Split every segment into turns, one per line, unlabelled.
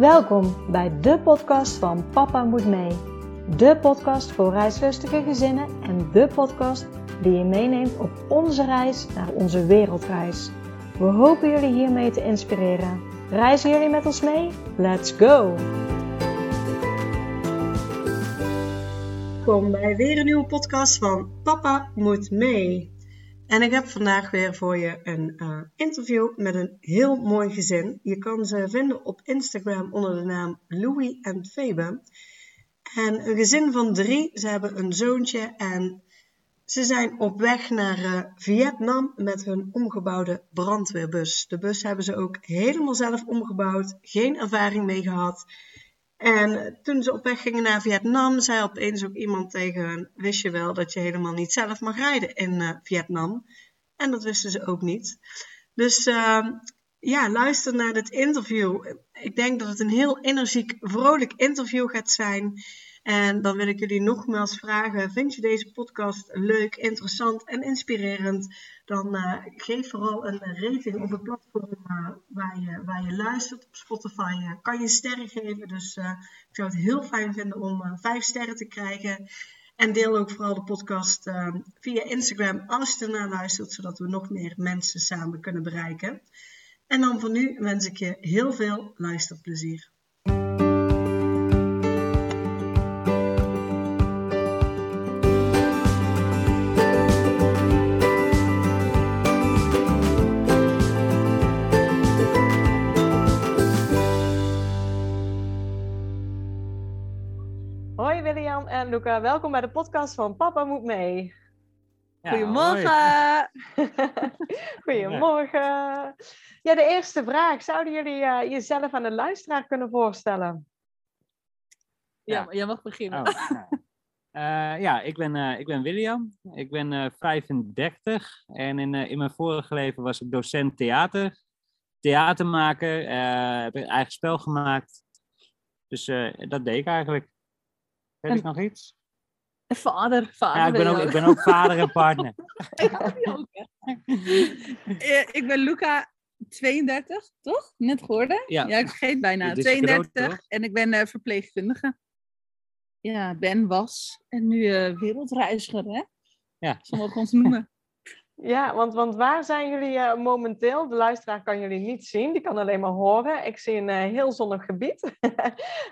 Welkom bij de podcast van Papa Moet Mee. De podcast voor reislustige gezinnen en de podcast die je meeneemt op onze reis naar onze wereldreis. We hopen jullie hiermee te inspireren. Reizen jullie met ons mee? Let's go! Welkom bij weer een nieuwe podcast van Papa Moet Mee. En ik heb vandaag weer voor je een uh, interview met een heel mooi gezin. Je kan ze vinden op Instagram onder de naam Louis en Febe. En een gezin van drie. Ze hebben een zoontje en ze zijn op weg naar uh, Vietnam met hun omgebouwde brandweerbus. De bus hebben ze ook helemaal zelf omgebouwd, geen ervaring mee gehad. En toen ze op weg gingen naar Vietnam, zei opeens ook iemand tegen hen: Wist je wel dat je helemaal niet zelf mag rijden in uh, Vietnam? En dat wisten ze ook niet. Dus uh, ja, luister naar dit interview. Ik denk dat het een heel energiek, vrolijk interview gaat zijn. En dan wil ik jullie nogmaals vragen: vind je deze podcast leuk, interessant en inspirerend? Dan uh, geef vooral een rating op het platform uh, waar, je, waar je luistert. Op Spotify uh, kan je sterren geven. Dus ik zou het heel fijn vinden om vijf sterren te krijgen. En deel ook vooral de podcast via Instagram als je ernaar luistert, zodat we nog meer mensen samen kunnen bereiken. En dan voor nu wens ik je heel veel luisterplezier. Luca, welkom bij de podcast van Papa Moet Mee.
Ja,
Goedemorgen.
Goedemorgen. Ja, de eerste vraag. Zouden jullie uh, jezelf aan de luisteraar kunnen voorstellen?
Ja, jij mag beginnen.
Oh, nou. Uh, ja, ik ben, uh, ik ben William. Ik ben uh, 35 en in, in mijn vorige leven was ik docent theater, theatermaker, heb een eigen spel gemaakt. Dus dat deed ik eigenlijk. Weet
En-
ik nog iets?
Vader, vader.
Ja, ik ben, ook, ik ben ook vader en partner.
Ja, die ook. Eh, ik ben Luca, 32, toch? Net geworden?
Ja.
ik vergeet bijna.
Dit is groot,
32
toch?
en ik ben eh, verpleegkundige. Ja, ben, was en nu eh, wereldreiziger, hè?
Ja.
Sommigen ons noemen.
Ja, want, want waar zijn jullie eh, momenteel? De luisteraar kan jullie niet zien, die kan alleen maar horen. Ik zie een heel zonnig gebied.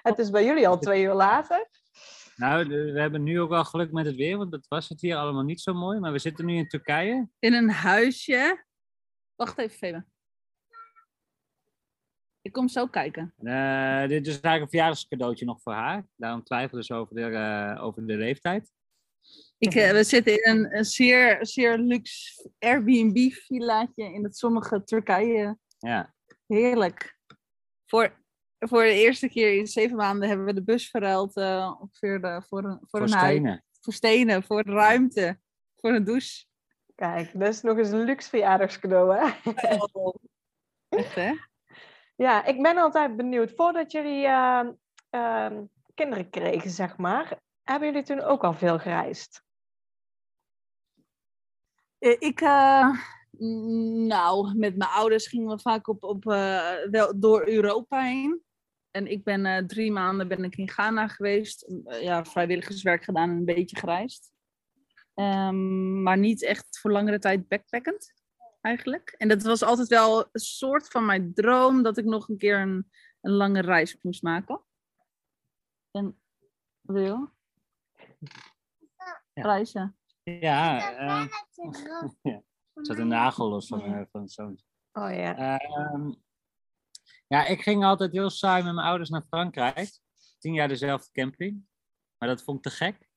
het is bij jullie al twee uur later.
Nou, we hebben nu ook wel geluk met het weer, want dat was het hier allemaal niet zo mooi. Maar we zitten nu in Turkije.
In een huisje. Wacht even, Febe. Ik kom zo kijken.
Eh, dit is eigenlijk een verjaardagscadeautje nog voor haar. Daarom twijfelen ze over de, eh, over de leeftijd.
Ik, eh, we zitten in een, een zeer, zeer luxe Airbnb-villaatje in het zonnige Turkije.
Ja,
Heerlijk. Voor, voor de eerste keer in zeven maanden hebben we de bus verruild eh, ongeveer de, voor een, voor
voor
een huis.
stenen.
Voor stenen, voor ruimte, voor een douche.
Kijk, dat is nog eens een luxe verjaardagscadeau, hè?
Echt, hè?
Ja, ik ben altijd benieuwd. Voordat jullie ehm, ehm, kinderen kregen, zeg maar, hebben jullie toen ook al veel gereisd?
Eh, Ik, eh, nou, met mijn ouders gingen we vaak op, op, eh, wel door Europa heen. En ik ben eh, drie maanden ben ik in Ghana geweest. Eh, ja, vrijwilligerswerk gedaan en een beetje gereisd. Ehm, maar niet echt voor langere tijd backpackend, eigenlijk. En dat was altijd wel een soort van mijn droom, dat ik nog een keer een, een lange reis moest maken. En, wat wil je?
Ja.
Reizen.
Ja, eh, ja. er zat een nagel los van, van zo'n.
Oh ja.
Ehm, ja, ik ging altijd heel saai met mijn ouders naar Frankrijk. Tien jaar dezelfde camping. Maar dat vond ik te gek.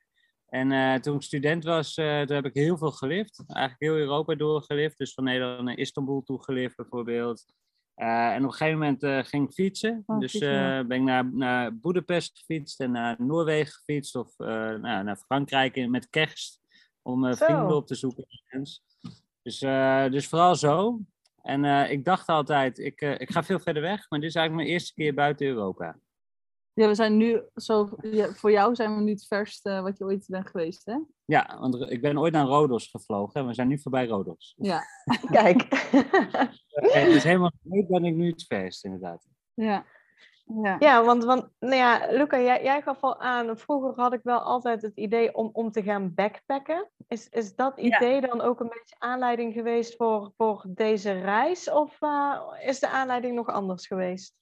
En eh, toen ik student was, eh, toen heb ik heel veel gelift. Eigenlijk heel Europa doorgelift. Dus van Nederland naar Istanbul toe gelift bijvoorbeeld. Eh, en op een gegeven moment ging ik fietsen.
Oh,
dus ben ik naar, naar Boedapest gefietst en naar Noorwegen gefietst. Of nou, naar Frankrijk in- met kerst. Om vrienden op te zoeken. Dus, dus vooral zo. En eh, ik dacht altijd, ik, eh, ik ga veel verder weg. Maar dit is eigenlijk mijn eerste keer buiten Europa.
Ja, we zijn nu zo. Ja, voor jou zijn we nu het verste wat je ooit bent geweest, hè?
Ja, want ik ben ooit naar Rodos gevlogen en we zijn nu voorbij Rodos.
Ja.
Kijk.
Eh, dus helemaal nooit ben ik nu het verst, inderdaad.
ja. Ja.
Ja, want, want nou ja, Luca, jij, jij gaf al aan, vroeger had ik wel altijd het idee om, om te gaan backpacken. Is, is dat
Ja.
idee dan ook een beetje aanleiding geweest voor, voor deze reis? Of eh, is de aanleiding nog anders geweest?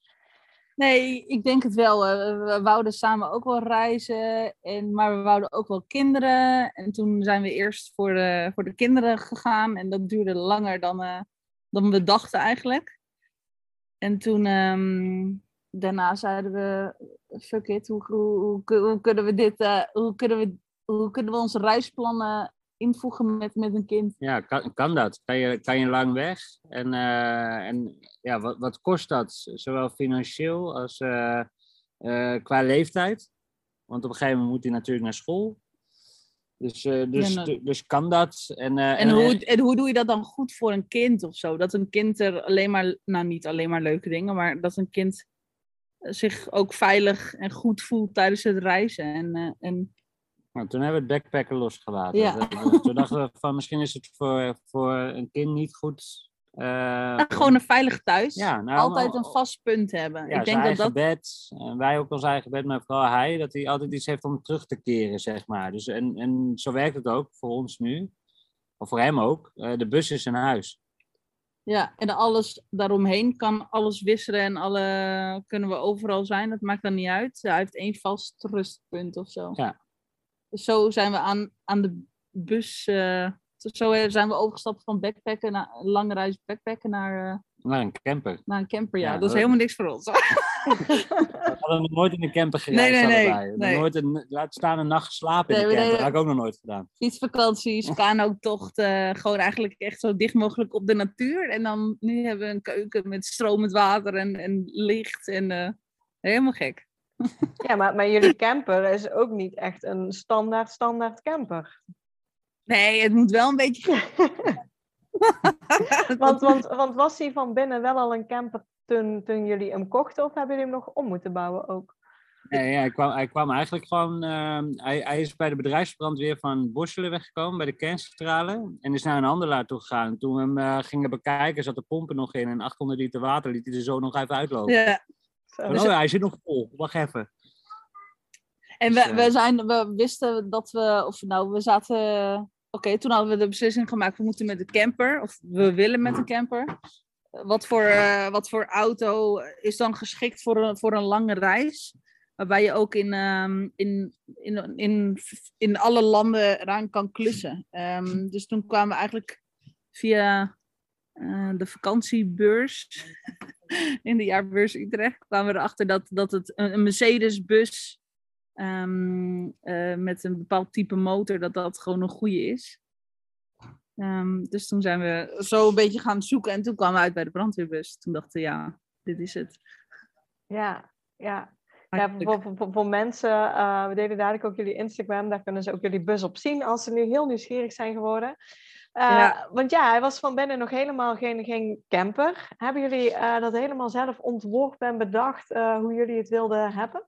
Nee, ik denk het wel. eh, We wouden samen ook wel reizen, en, maar we wouden ook wel kinderen. En toen zijn we eerst voor de, voor de kinderen gegaan en dat duurde langer dan, eh, dan we dachten eigenlijk. En toen, ehm, daarna zeiden we, fuck it, hoe, hoe, hoe, kun- hoe kunnen we dit, eh, hoe, kunnen we, hoe kunnen we onze reisplannen invoegen met, met een kind?
Ja, kan, kan dat? Kan je, kan je lang weg? En, eh, en ja, wat, wat kost dat? Zowel financieel als eh, qua leeftijd? Want op een gegeven moment moet hij natuurlijk naar school. Dus, dus,
Ja, nou-
dus kan dat? En,
En hoe, en hoe doe je dat dan goed voor een kind of zo? Dat een kind er alleen maar, nou niet alleen maar leuke dingen, maar dat een kind zich ook veilig en goed voelt tijdens het reizen. En, eh, en
Nou, toen hebben we het backpacken losgelaten.
Ja.
Dat- Toen dachten we van misschien is het voor, voor een kind niet goed. eh,
nou, gewoon een veilig thuis.
Ja, nou,
Altijd een vast punt hebben.
ja,
ik
zijn
denk dat
eigen
dat.
bed. En wij ook ons eigen bed, maar vooral hij, dat hij altijd iets heeft om terug te keren, zeg maar. Dus, en, en zo werkt het ook voor ons nu. Of voor hem ook. Eh, de bus is zijn huis.
Ja, en alles daaromheen kan alles wisselen en alle kunnen we overal zijn. Dat maakt dan niet uit. Hij heeft één vast rustpunt of zo.
Ja.
Dus zo zijn we aan, aan de bus. eh, zo zijn we overgestapt van backpacken naar lange reis backpacken naar, eh,
Naar een camper.
naar een camper. Ja,
Ja,
dat is helemaal niks voor ons.
We hadden nog nooit in een camper gereisd
Nee, nee, nee.
Nooit een, laat staan een nacht geslapen in
Nee,
de camper. Dat heb ik ook nog nooit gedaan.
Fietsvakanties, kanotochten, gewoon eigenlijk echt zo dicht mogelijk op de natuur. En dan nu hebben we een keuken met stromend water en, en licht en eh, helemaal gek.
Ja, maar, maar jullie camper is ook niet echt een standaard, standaard camper.
Nee, het moet wel een beetje.
Want, want, want was hij van binnen wel al een camper toen, toen jullie hem kochten? Of hebben jullie hem nog om moeten bouwen ook?
Nee, ja, hij, kwam, hij kwam eigenlijk gewoon. ehm, hij, hij is bij de bedrijfsbrandweer van Borselen weggekomen, bij de kerncentrale. En is naar een handelaar toe gegaan. Toen we hem eh, gingen bekijken, zat de pompen nog in. En 800 liter water liet hij er zo nog even uitlopen.
ja.
Oh ja, hij zit nog vol. Wacht even.
En
Dus,
we,
eh,
we, zijn, we wisten dat we, of nou, we zaten. Oké, toen hadden we de beslissing gemaakt, we moeten met de camper, of we willen met de camper. Wat voor, eh, wat voor auto is dan geschikt voor een, voor een lange reis? Waarbij je ook in, ehm, in, in, in, in alle landen ruim kan klussen. Ehm, dus toen kwamen we eigenlijk via eh, de vakantiebeurs in de jaarbeurs Utrecht kwamen we erachter dat, dat het een, een Mercedes-bus ehm, eh, met een bepaald type motor, dat dat gewoon een goede is. Ehm, dus toen zijn we zo een beetje gaan zoeken en toen kwamen we uit bij de brandweerbus. Toen dachten we, ja, dit is het.
Ja, ja. Ja, voor, voor, voor, voor mensen, eh, we deden dadelijk ook jullie Instagram, daar kunnen ze ook jullie bus op zien als ze nu heel nieuwsgierig zijn geworden. Eh,
Ja.
Want ja, hij was van binnen nog helemaal geen, geen camper. Hebben jullie eh, dat helemaal zelf ontworpen en bedacht hoe jullie het wilden hebben?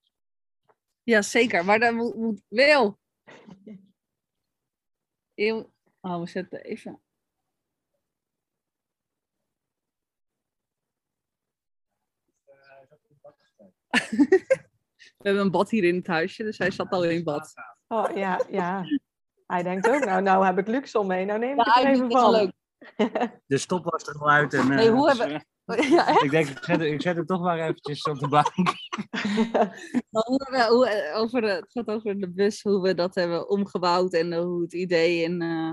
Ja, zeker. Maar dan moet, moet Wil. Eeuw. Oh, we zetten even. We hebben een bad hier in het huisje, dus hij zat al in bad.
Oh ja, ja. Hij denkt ook, nou, nou heb ik Luxol mee, nou neem ik
Ja,
er even
vind het wel
van.
leuk.
De stop was er al uit. En, eh,
Nee, hoe
dus,
hebben-
eh,
Ja,
ik denk, ik zet, ik zet hem toch maar eventjes op de bank.
Maar hoe we, hoe, eh, over, het gaat over de bus, hoe we dat hebben omgebouwd en eh, hoe het idee en eh,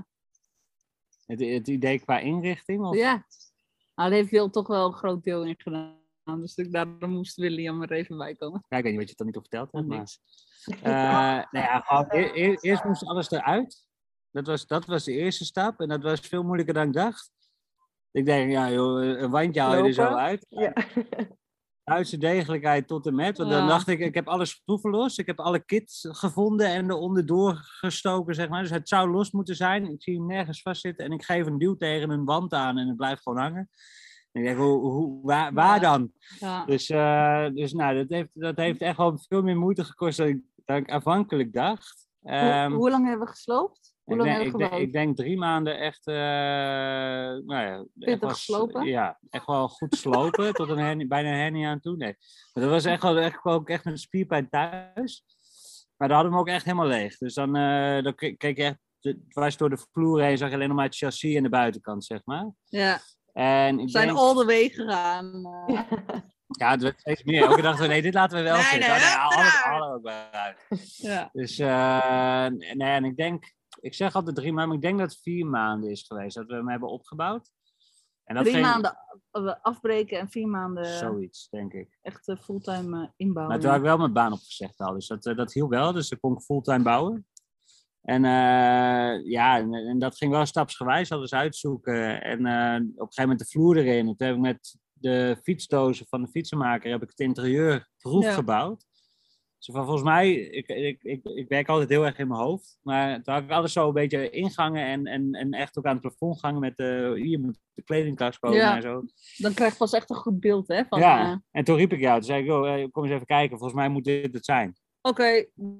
Het, het idee qua inrichting? Of?
ja. Nou, daar heeft Wil toch wel een groot deel in gedaan. Dus ik, daarom moest William er even bij komen.
Ja, ik weet niet wat je dan niet op verteld hebt. Maar,
Niks.
Eh, nou ja, e- e- eerst moest alles eruit. Dat was, dat was de eerste stap. En dat was veel moeilijker dan ik dacht. Ik denk, ja joh, een wandje haal je er zo uit.
Ja.
Duitse degelijkheid tot en met. Want dan dacht ik, ik heb alle schroeven los. Ik heb alle kits gevonden en er onderdoor gestoken, zeg maar. Dus het zou los moeten zijn. Ik zie hem nergens vastzitten. En ik geef een duw tegen een wand aan en het blijft gewoon hangen. En ik denk, hoe, hoe, waar, waar dan?
Ja.
Dus, eh, dus nou, dat heeft, dat heeft echt wel veel meer moeite gekost dan ik, dan ik aanvankelijk dacht.
Hoe,
Ehm,
hoe lang hebben we gesloopt? Hoe
Ik denk, ik, denk,
gewoond?
ik denk drie maanden echt, eh nou ja, echt
Pittig
wel,
geslopen?
Ja, echt wel goed slopen tot een hernia, bijna een hernia aan toe. Nee. Maar dat was echt, wel, echt, ook echt met spierpijn thuis. Maar daar hadden we hem ook echt helemaal leeg. Dus dan, eh, dan ke- keek je echt de- dwars door de vloer heen, zag je alleen nog maar het chassis en de buitenkant, zeg maar.
Ja,
En
we
ik
zijn
denk,
all the way gegaan. eh.
ja, het werd steeds meer. Elke dag dachten we, nee, dit laten we wel
Nee,
zitten.
nee,
Nee,
hup,
alles,
eruit.
alles ook wel uit.
ja.
Dus, eh, nee, en ik denk, ik zeg altijd drie maanden, maar ik denk dat het vier maanden is geweest dat we hem hebben opgebouwd. En dat
Drie
ging-
maanden afbreken en vier maanden
Zoiets, denk ik.
echt eh, fulltime eh, inbouwen.
Maar toen had ik wel mijn baan opgezegd al, dus dat, eh, dat hielp wel. Dus dan kon ik fulltime bouwen. En ja, en, en dat ging wel stapsgewijs, alles uitzoeken. En op een gegeven moment de vloer erin. En toen heb ik met de fietsdozen van de fietsenmaker heb ik het interieur proef
Ja.
gebouwd. Dus van, volgens mij, ik, ik, ik, ik werk altijd heel erg in mijn hoofd. Maar toen had ik alles zo een beetje ingangen en, en, en echt ook aan het plafond gangen met de, hier moet de kledingkast komen
Ja.
en zo.
Dan krijg je pas echt een goed beeld, hè? Van,
ja,
eh,
en toen riep ik jou. Toen zei ik, oh, eh, kom eens even kijken. Volgens mij moet dit het zijn.
Oké,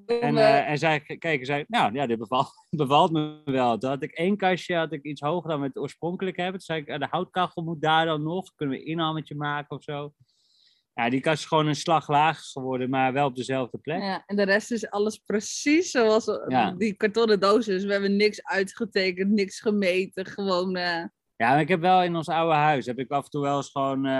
En,
we-
eh, en zei ik, kijk, zei, nou ja, dit bevalt, bevalt me wel. Toen had ik één kastje, had ik iets hoger dan we het oorspronkelijk hebben. Toen zei ik, eh, de houtkachel moet daar dan nog. Kunnen we een inhammetje maken of zo? Ja, die kast is gewoon een slag lager geworden, maar wel op dezelfde plek.
ja, en de rest is alles precies zoals
Ja.
die kartonnen dozen. We hebben niks uitgetekend, niks gemeten. Gewoon, eh
Ja, maar ik heb wel in ons oude huis, heb ik af en toe wel eens gewoon... eh,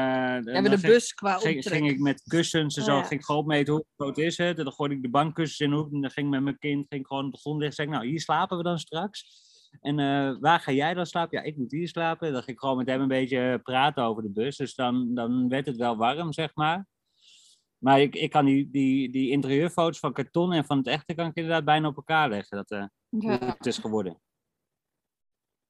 hebben de bus qua
ging,
optrek.
ging ik met kussens en
Oh
zo,
ja.
ging ik gewoon opmeten hoe groot is het. En dan gooide ik de bankkussens in de hoek en dan ging ik met mijn kind ging ik gewoon op de grond liggen. Ik, nou, hier slapen we dan straks. En eh, waar ga jij dan slapen? Ja, ik moet hier slapen. Dan ging ik gewoon met hem een beetje praten over de bus. Dus dan, dan werd het wel warm, zeg maar. Maar ik, ik kan die, die, die interieurfoto's van karton en van het echte kan ik inderdaad bijna op elkaar leggen. Dat, eh,
Ja,
het is geworden.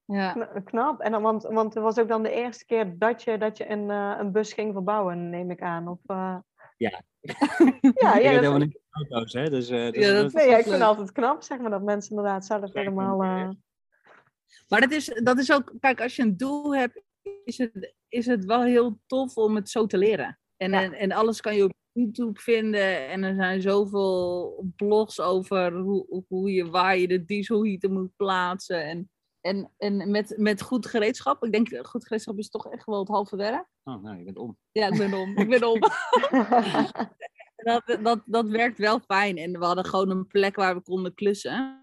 ja.
Kn- Knap. En dan, want, want het was ook dan de eerste keer dat je, dat je een, eh, een bus ging verbouwen, neem ik aan. Of, eh,
Ja.
ja,
ik
ja,
weet
dat-
helemaal niet van auto's, hè. Dus, eh, dus
Ja, dat-
dat-
nee, ja, ik vind het altijd knap, zeg maar, dat mensen inderdaad zelf helemaal...
Maar dat is, dat is ook, kijk, als je een doel hebt, is het, is het wel heel tof om het zo te leren. En,
Ja.
en, en alles kan je op YouTube vinden. En er zijn zoveel blogs over hoe, hoe je, waar je de dieselheater moet plaatsen. En, en, en met, met goed gereedschap. Ik denk, goed gereedschap is toch echt wel het halve werk.
Oh, nou, je bent om.
Ja, ik ben om. Ik ben om. dat, dat, dat werkt wel fijn. En we hadden gewoon een plek waar we konden klussen.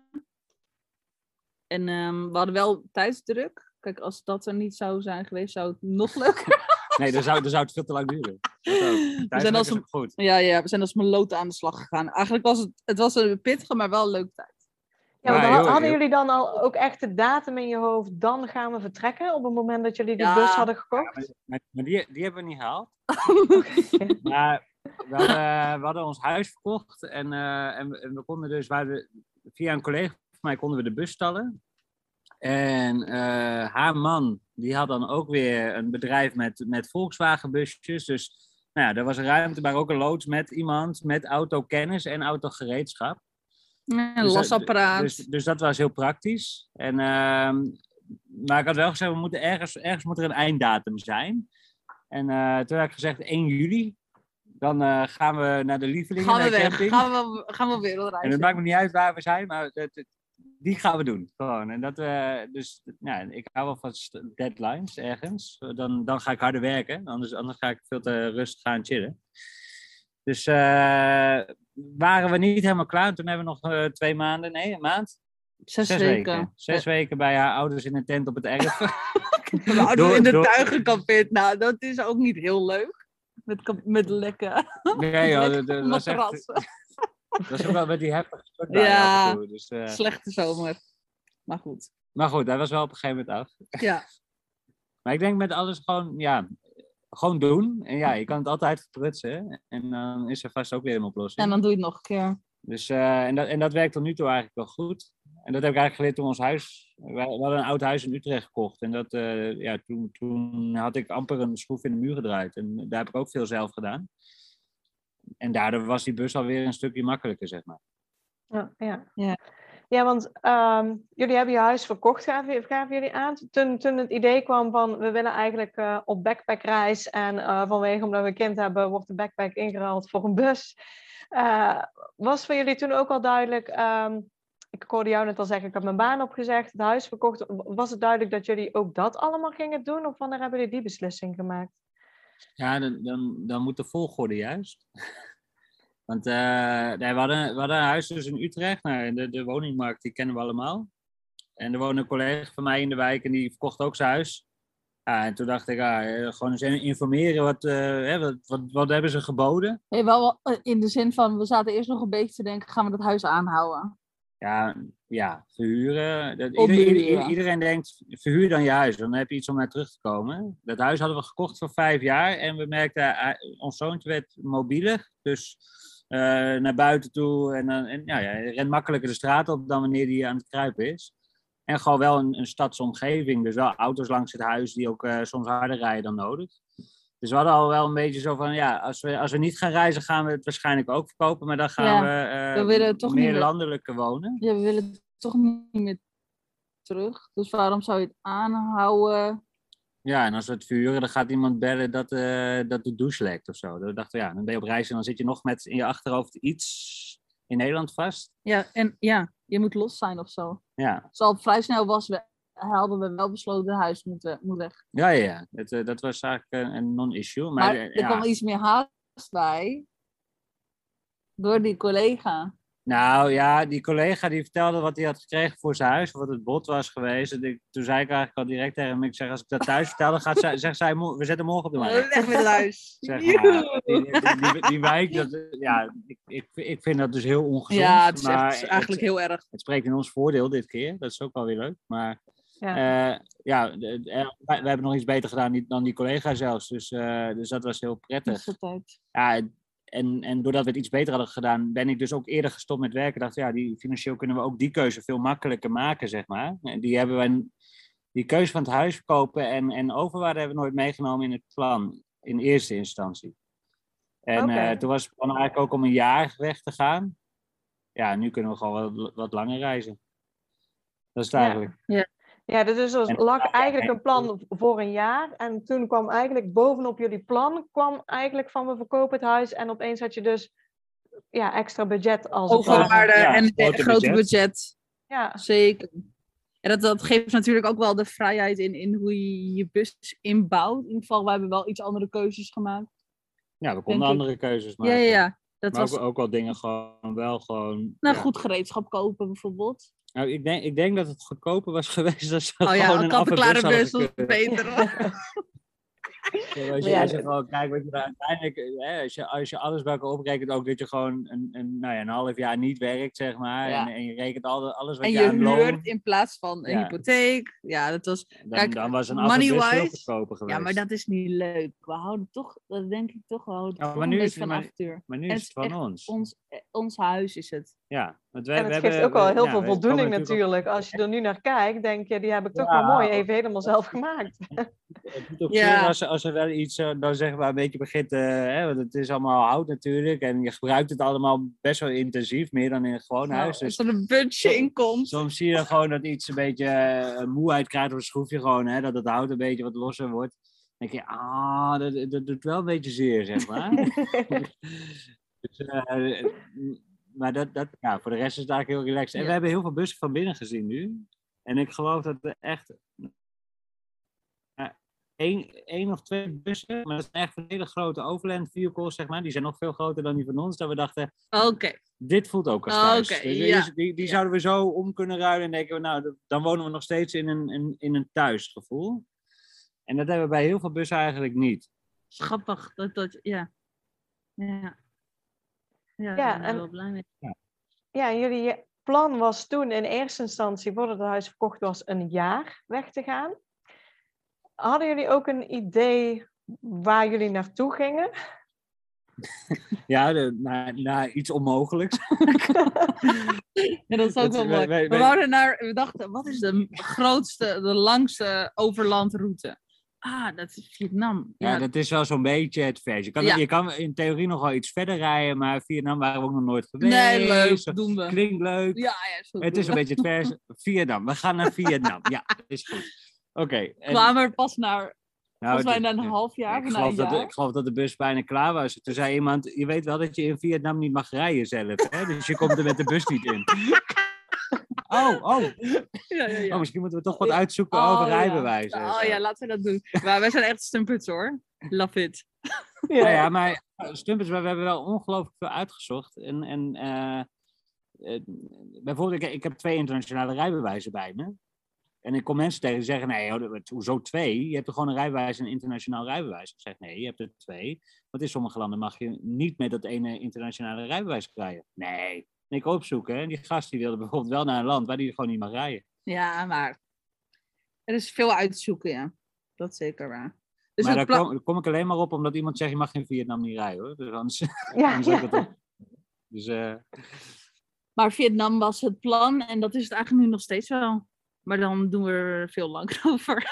En ehm, we hadden wel tijdsdruk. Kijk, als dat er niet zou zijn geweest, zou het nog leuker.
Nee, dan zou, dan zou het veel te lang duren. Dat ook.
zijn als een-
goed.
ja, ja, we zijn als meloten aan de slag gegaan. Eigenlijk was het, het was een pittige, maar wel een leuke tijd.
Ja,
heel-
hadden
heel-
jullie dan al ook echt de datum in je hoofd, dan gaan we vertrekken op het moment dat jullie de
Ja.
bus hadden gekocht?
Maar, maar die, die hebben we niet gehaald. Maar we hadden, we hadden ons huis verkocht en, eh, en, we, en we konden dus, we hadden- via een collega mij konden we de bus stallen. En eh, haar man, die had dan ook weer een bedrijf met, met Volkswagen busjes. Dus nou ja, er was ruimte, maar ook een loods met iemand met autokennis en autogereedschap.
Een
Dus
losapparaat.
Dus, dus dat was heel praktisch. En, ehm, maar ik had wel gezegd, we moeten ergens, ergens moet er een einddatum zijn. En eh, toen heb ik gezegd 1 juli. Dan eh, gaan we naar de lievelingen,
gaan we weg.
camping.
Gaan we, gaan we
En het
wereldreizen.
maakt me niet uit waar we zijn, maar dat- dat- die gaan we doen. Gewoon. En dat, eh, dus ja, ik hou wel van deadlines ergens. Dan, dan ga ik harder werken. Anders, anders ga ik veel te rustig gaan chillen. Dus eh, waren we niet helemaal klaar. Toen hebben we nog eh, twee maanden, nee, een maand.
Zes, weken.
Zes weken bij haar ouders in een tent op het erf.
We
Door-
in de
door-
tuin. Nou, dat is ook niet heel leuk. Met, met lekker.
nee, joh, dat, dat was echt,
matrassen.
Dat was ook wel met die heftige
Ja.
toe. Dus, eh,
Slechte zomer. Maar goed.
maar goed, hij was wel op een gegeven moment af.
Ja.
Maar ik denk met alles gewoon, ja, gewoon doen. En ja, je kan het altijd verprutsen. En dan is er vast ook weer een oplossing.
En dan doe je het nog een keer.
Dus, eh, en, dat, en dat werkt tot nu toe eigenlijk wel goed. En dat heb ik eigenlijk geleerd toen ons huis... We we hadden een oud huis in Utrecht gekocht. En dat, eh, ja, toen, toen had ik amper een schroef in de muur gedraaid. En daar heb ik ook veel zelf gedaan. En daardoor was die bus alweer een stukje makkelijker, zeg maar.
Ja, ja.
Ja.
ja want ehm, jullie hebben je huis verkocht, gaven, gaven jullie aan. Toen, toen het idee kwam van we willen eigenlijk eh, op backpackreis en eh, vanwege omdat we een kind hebben, wordt de backpack ingeruild voor een bus. Eh, was voor jullie toen ook al duidelijk, ehm, ik hoorde jou net al zeggen, ik heb mijn baan opgezegd, het huis verkocht. Was het duidelijk dat jullie ook dat allemaal gingen doen? Of wanneer hebben jullie die beslissing gemaakt?
Ja, dan, dan, dan moet de volgorde juist. Want nee, we, hadden, we hadden een huis dus in Utrecht. Nou, de, de woningmarkt, die kennen we allemaal. En er woonde een collega van mij in de wijk en die verkocht ook zijn huis. Ja, en toen dacht ik, ah, eh, gewoon eens informeren, wat, hè, wat, wat, wat hebben ze geboden?
Nee, wel in de zin van, we zaten eerst nog een beetje te denken, gaan we dat huis aanhouden?
Ja, ja verhuren. Dat,
ja.
iedereen denkt, verhuur dan je huis, dan heb je iets om naar terug te komen. Dat huis hadden we gekocht voor vijf jaar en we merkten, eh, ons zoontje werd mobieler. Dus eh, naar buiten toe en, en ja, ja, hij rent makkelijker de straat op dan wanneer hij aan het kruipen is. En gewoon wel een, een stadsomgeving, dus wel auto's langs het huis die ook eh, soms harder rijden dan nodig. Dus we hadden al wel een beetje zo van, ja, als we, als we niet gaan reizen, gaan we het waarschijnlijk ook verkopen. Maar dan gaan
Ja,
we, eh,
we willen toch
meer landelijker wonen.
Ja, we willen toch niet meer terug. Dus waarom zou je het aanhouden?
Ja, en als we het verhuren, dan gaat iemand bellen dat, eh, dat de douche lekt of zo. Dan dachten we, ja, dan ben je op reis en dan zit je nog met in je achterhoofd iets in Nederland vast.
Ja, en ja, je moet los zijn of zo.
Ja,
Dus al vrij snel was, we, hadden we wel besloten, het huis moet, eh, moet weg.
ja, ja. ja. Het, eh, dat was eigenlijk een, een non-issue. Maar,
Maar
eh,
er
ja.
kwam iets meer haast bij. Door die collega.
Nou ja, die collega die vertelde wat hij had gekregen voor zijn huis, wat het bod was geweest. En ik, toen zei ik eigenlijk al direct tegen hem, ik zeg, als ik dat thuis vertel, dan gaat zij, zegt zij, mo- we zetten morgen op de markt.
Echt met luis.
Zeg die, die, die, die wijk, dat, eh, ja, ik, ik, ik vind dat dus heel ongezond.
Ja, het is
maar
echt, eigenlijk
het,
heel erg.
het spreekt in ons voordeel dit keer, dat is ook wel weer leuk. Maar
Ja.
eh, ja, de- de- eh, wij, wij hebben nog iets beter gedaan die- dan die collega zelfs. Dus, eh, dus dat was heel prettig. Ja, en, en doordat we het iets beter hadden gedaan, ben ik dus ook eerder gestopt met werken. Dacht, ja, die, financieel kunnen we ook die keuze veel makkelijker maken, zeg maar. En die hebben we, die keuze van het huis verkopen en, en overwaarde hebben we nooit meegenomen in het plan, in eerste instantie. En toen was het plan eigenlijk ook om een jaar weg te gaan. Ja, nu kunnen we gewoon wat, wat langer reizen. Dat is het
Ja.
eigenlijk.
Ja, dus er was-
En-
lag eigenlijk een plan voor een jaar. En toen kwam eigenlijk bovenop jullie plan, kwam eigenlijk van we verkopen het huis. En opeens had je dus ja, extra budget als het ware.
Overwaarde
Ja,
en grote
budget.
budget.
Ja,
Zeker. En dat, dat geeft natuurlijk ook wel de vrijheid in, in hoe je je bus inbouwt. In ieder geval, wij hebben wel iets andere keuzes gemaakt.
Ja, we konden
ik.
andere keuzes
Ja,
maken.
ja, ja. Dat
Maar
was
ook, ook wel dingen gewoon wel gewoon...
nou,
ja.
goed gereedschap kopen bijvoorbeeld.
Nou, ik denk, ik denk dat het goedkoper was geweest als ze
Oh ja,
gewoon
een
een
kant-en-klare
afvalbus
bus was beter.
Als je,
Ja,
als je
dat-
gewoon kijkt wat je uiteindelijk, hè, als, je, als je alles bij elkaar oprekent, ook dat je gewoon een, een, nou ja, een half jaar niet werkt, zeg maar.
Ja.
En, en je rekent al, alles wat
en
je,
je
aan loon,
huurt in plaats van een
Ja.
hypotheek. Ja, dat was...
dan,
kijk,
dan was een
money
afvalbus veel goedkoper geweest.
Ja, maar dat is niet leuk. We houden toch, dat denk ik toch, we houden
Ja, maar nu is het
van
maar-
avontuur.
Maar nu is
het
het van ons.
Ons, eh, ons huis is het.
Ja, want wij,
en
we
het
hebben,
geeft ook wel
we-
heel
ja,
veel
we
voldoening natuurlijk. Als je er nu naar kijkt, denk je, die heb ik toch
Ja.
wel mooi even helemaal zelf gemaakt.
Het doet ook
Ja.
als, als er wel iets, dan zeg maar, een beetje begint, eh, hè, want het is allemaal hout natuurlijk. En je gebruikt het allemaal best wel intensief, meer dan in een gewoon huis.
Nou,
Dus
als er een budget in komt.
Soms zie je dan gewoon dat iets een beetje eh, moeheid krijgt of een schroefje gewoon, hè, dat het hout een beetje wat losser wordt. Dan denk je, ah, dat, dat doet wel een beetje zeer, zeg maar. dus, eh, maar dat, dat, ja, voor de rest is het eigenlijk heel relaxed. En we hebben heel veel bussen van binnen gezien nu. En ik geloof dat er echt één, één of twee bussen, maar dat zijn echt hele grote overland vehicles, zeg maar. Die zijn nog veel groter dan die van ons. Dat we dachten,
Oké.
dit voelt ook als thuis. Dus die,
ja.
die, die
Ja.
zouden we zo om kunnen ruilen en denken we, nou, dan wonen we nog steeds in een, in, in een thuisgevoel. En dat hebben we bij heel veel bussen eigenlijk niet.
Grappig. Dat, dat, ja. Ja. Ja,
Ja,
daar ben ik
en-
wel blij mee.
Ja, en jullie plan was toen in eerste instantie, voordat het huis verkocht was, een jaar weg te gaan. Hadden jullie ook een idee waar jullie naartoe gingen?
Ja, de, naar, naar iets onmogelijks.
Ja, dat is ook
Dat-
wel mooi.
wij-
We, wouden naar, we dachten, wat is de grootste, de langste overlandroute? Ah, dat is Vietnam.
Ja,
Ja,
dat is wel zo'n beetje het vers. Je kan,
Ja.
je kan in theorie nog wel iets verder rijden, maar Vietnam waren we ook nog nooit geweest.
nee, leuk, doen we.
Klinkt leuk.
Ja, ja, zo
Het is een beetje het vers. Vietnam. We gaan naar Vietnam. Ja, is goed. Oké. en-
kwamen er pas naar,
nou,
volgens mij na een half jaar
Ik geloof, dat
jaar.
ik geloof dat de bus bijna klaar was. Toen zei iemand, je weet wel dat je in Vietnam niet mag rijden zelf. Hè? Dus je komt er met de bus niet in. Oh, oh.
Ja, ja, ja.
oh, misschien moeten we toch wat
Ja.
uitzoeken
Oh,
over rijbewijzen. en
Oh ja, laten we dat doen. Maar wij zijn echt stumpets hoor. Love it.
Ja, ja, maar eh, Stumpers, we hebben wel ongelooflijk veel uitgezocht. En, en eh, eh, bijvoorbeeld, ik, ik heb twee internationale rijbewijzen bij me. En ik kom mensen tegen die zeggen, nee, hoezo twee? Je hebt er gewoon een rijbewijs en een internationaal rijbewijs. Ik zeg, nee, je hebt er twee. Want in sommige landen mag je niet met dat ene internationale rijbewijs rijden. Nee, ik opzoeken. En die gast die wilde bijvoorbeeld wel naar een land waar die gewoon niet mag rijden.
Ja, maar er is veel uit te zoeken, ja. Dat is zeker waar. Dus
maar daar kom, kom ik alleen maar op omdat iemand zegt, je mag in Vietnam niet rijden hoor. Dus anders,
Ja,
anders
ja.
het op. Dus eh,
Maar Vietnam was het plan en dat is het eigenlijk nu nog steeds wel. Maar dan doen we er veel langer over.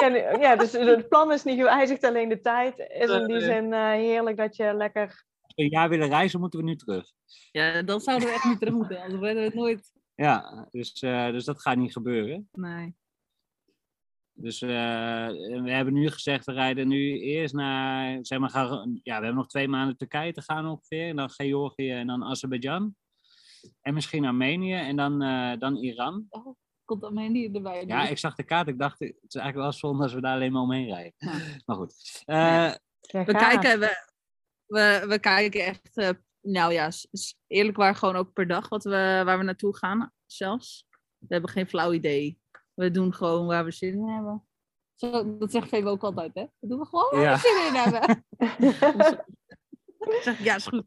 Ja, nu- ja, dus het plan is niet gewijzigd, alleen de tijd is in die
Eh,
zin eh, heerlijk dat je lekker...
een jaar willen reizen, moeten we nu terug.
Ja, dan zouden we echt niet terug moeten. Anders redden we het nooit.
Ja, dus, eh, dus dat gaat niet gebeuren.
Nee.
Dus eh, we hebben nu gezegd, we rijden nu eerst naar, zeg maar, gaan, ja, we hebben nog twee maanden Turkije te gaan ongeveer. En dan Georgië en dan Azerbeidzjan. En misschien Armenië en dan, eh, dan Iran.
Komt Amelie erbij.
Ja, ik zag de kaart, ik dacht, het is eigenlijk wel zonde als we daar alleen maar omheen rijden.
Ja.
Maar goed. Eh,
Ja,
We kijken, we, we, we kijken echt, eh, nou ja, eerlijk waar gewoon ook per dag wat we, waar we naartoe gaan zelfs. We hebben geen flauw idee. We doen gewoon waar we zin in hebben. Zo, dat zegt Febo ook altijd, hè? Dat doen we gewoon waar
Ja.
we zin in hebben. Zeg, ja, is goed.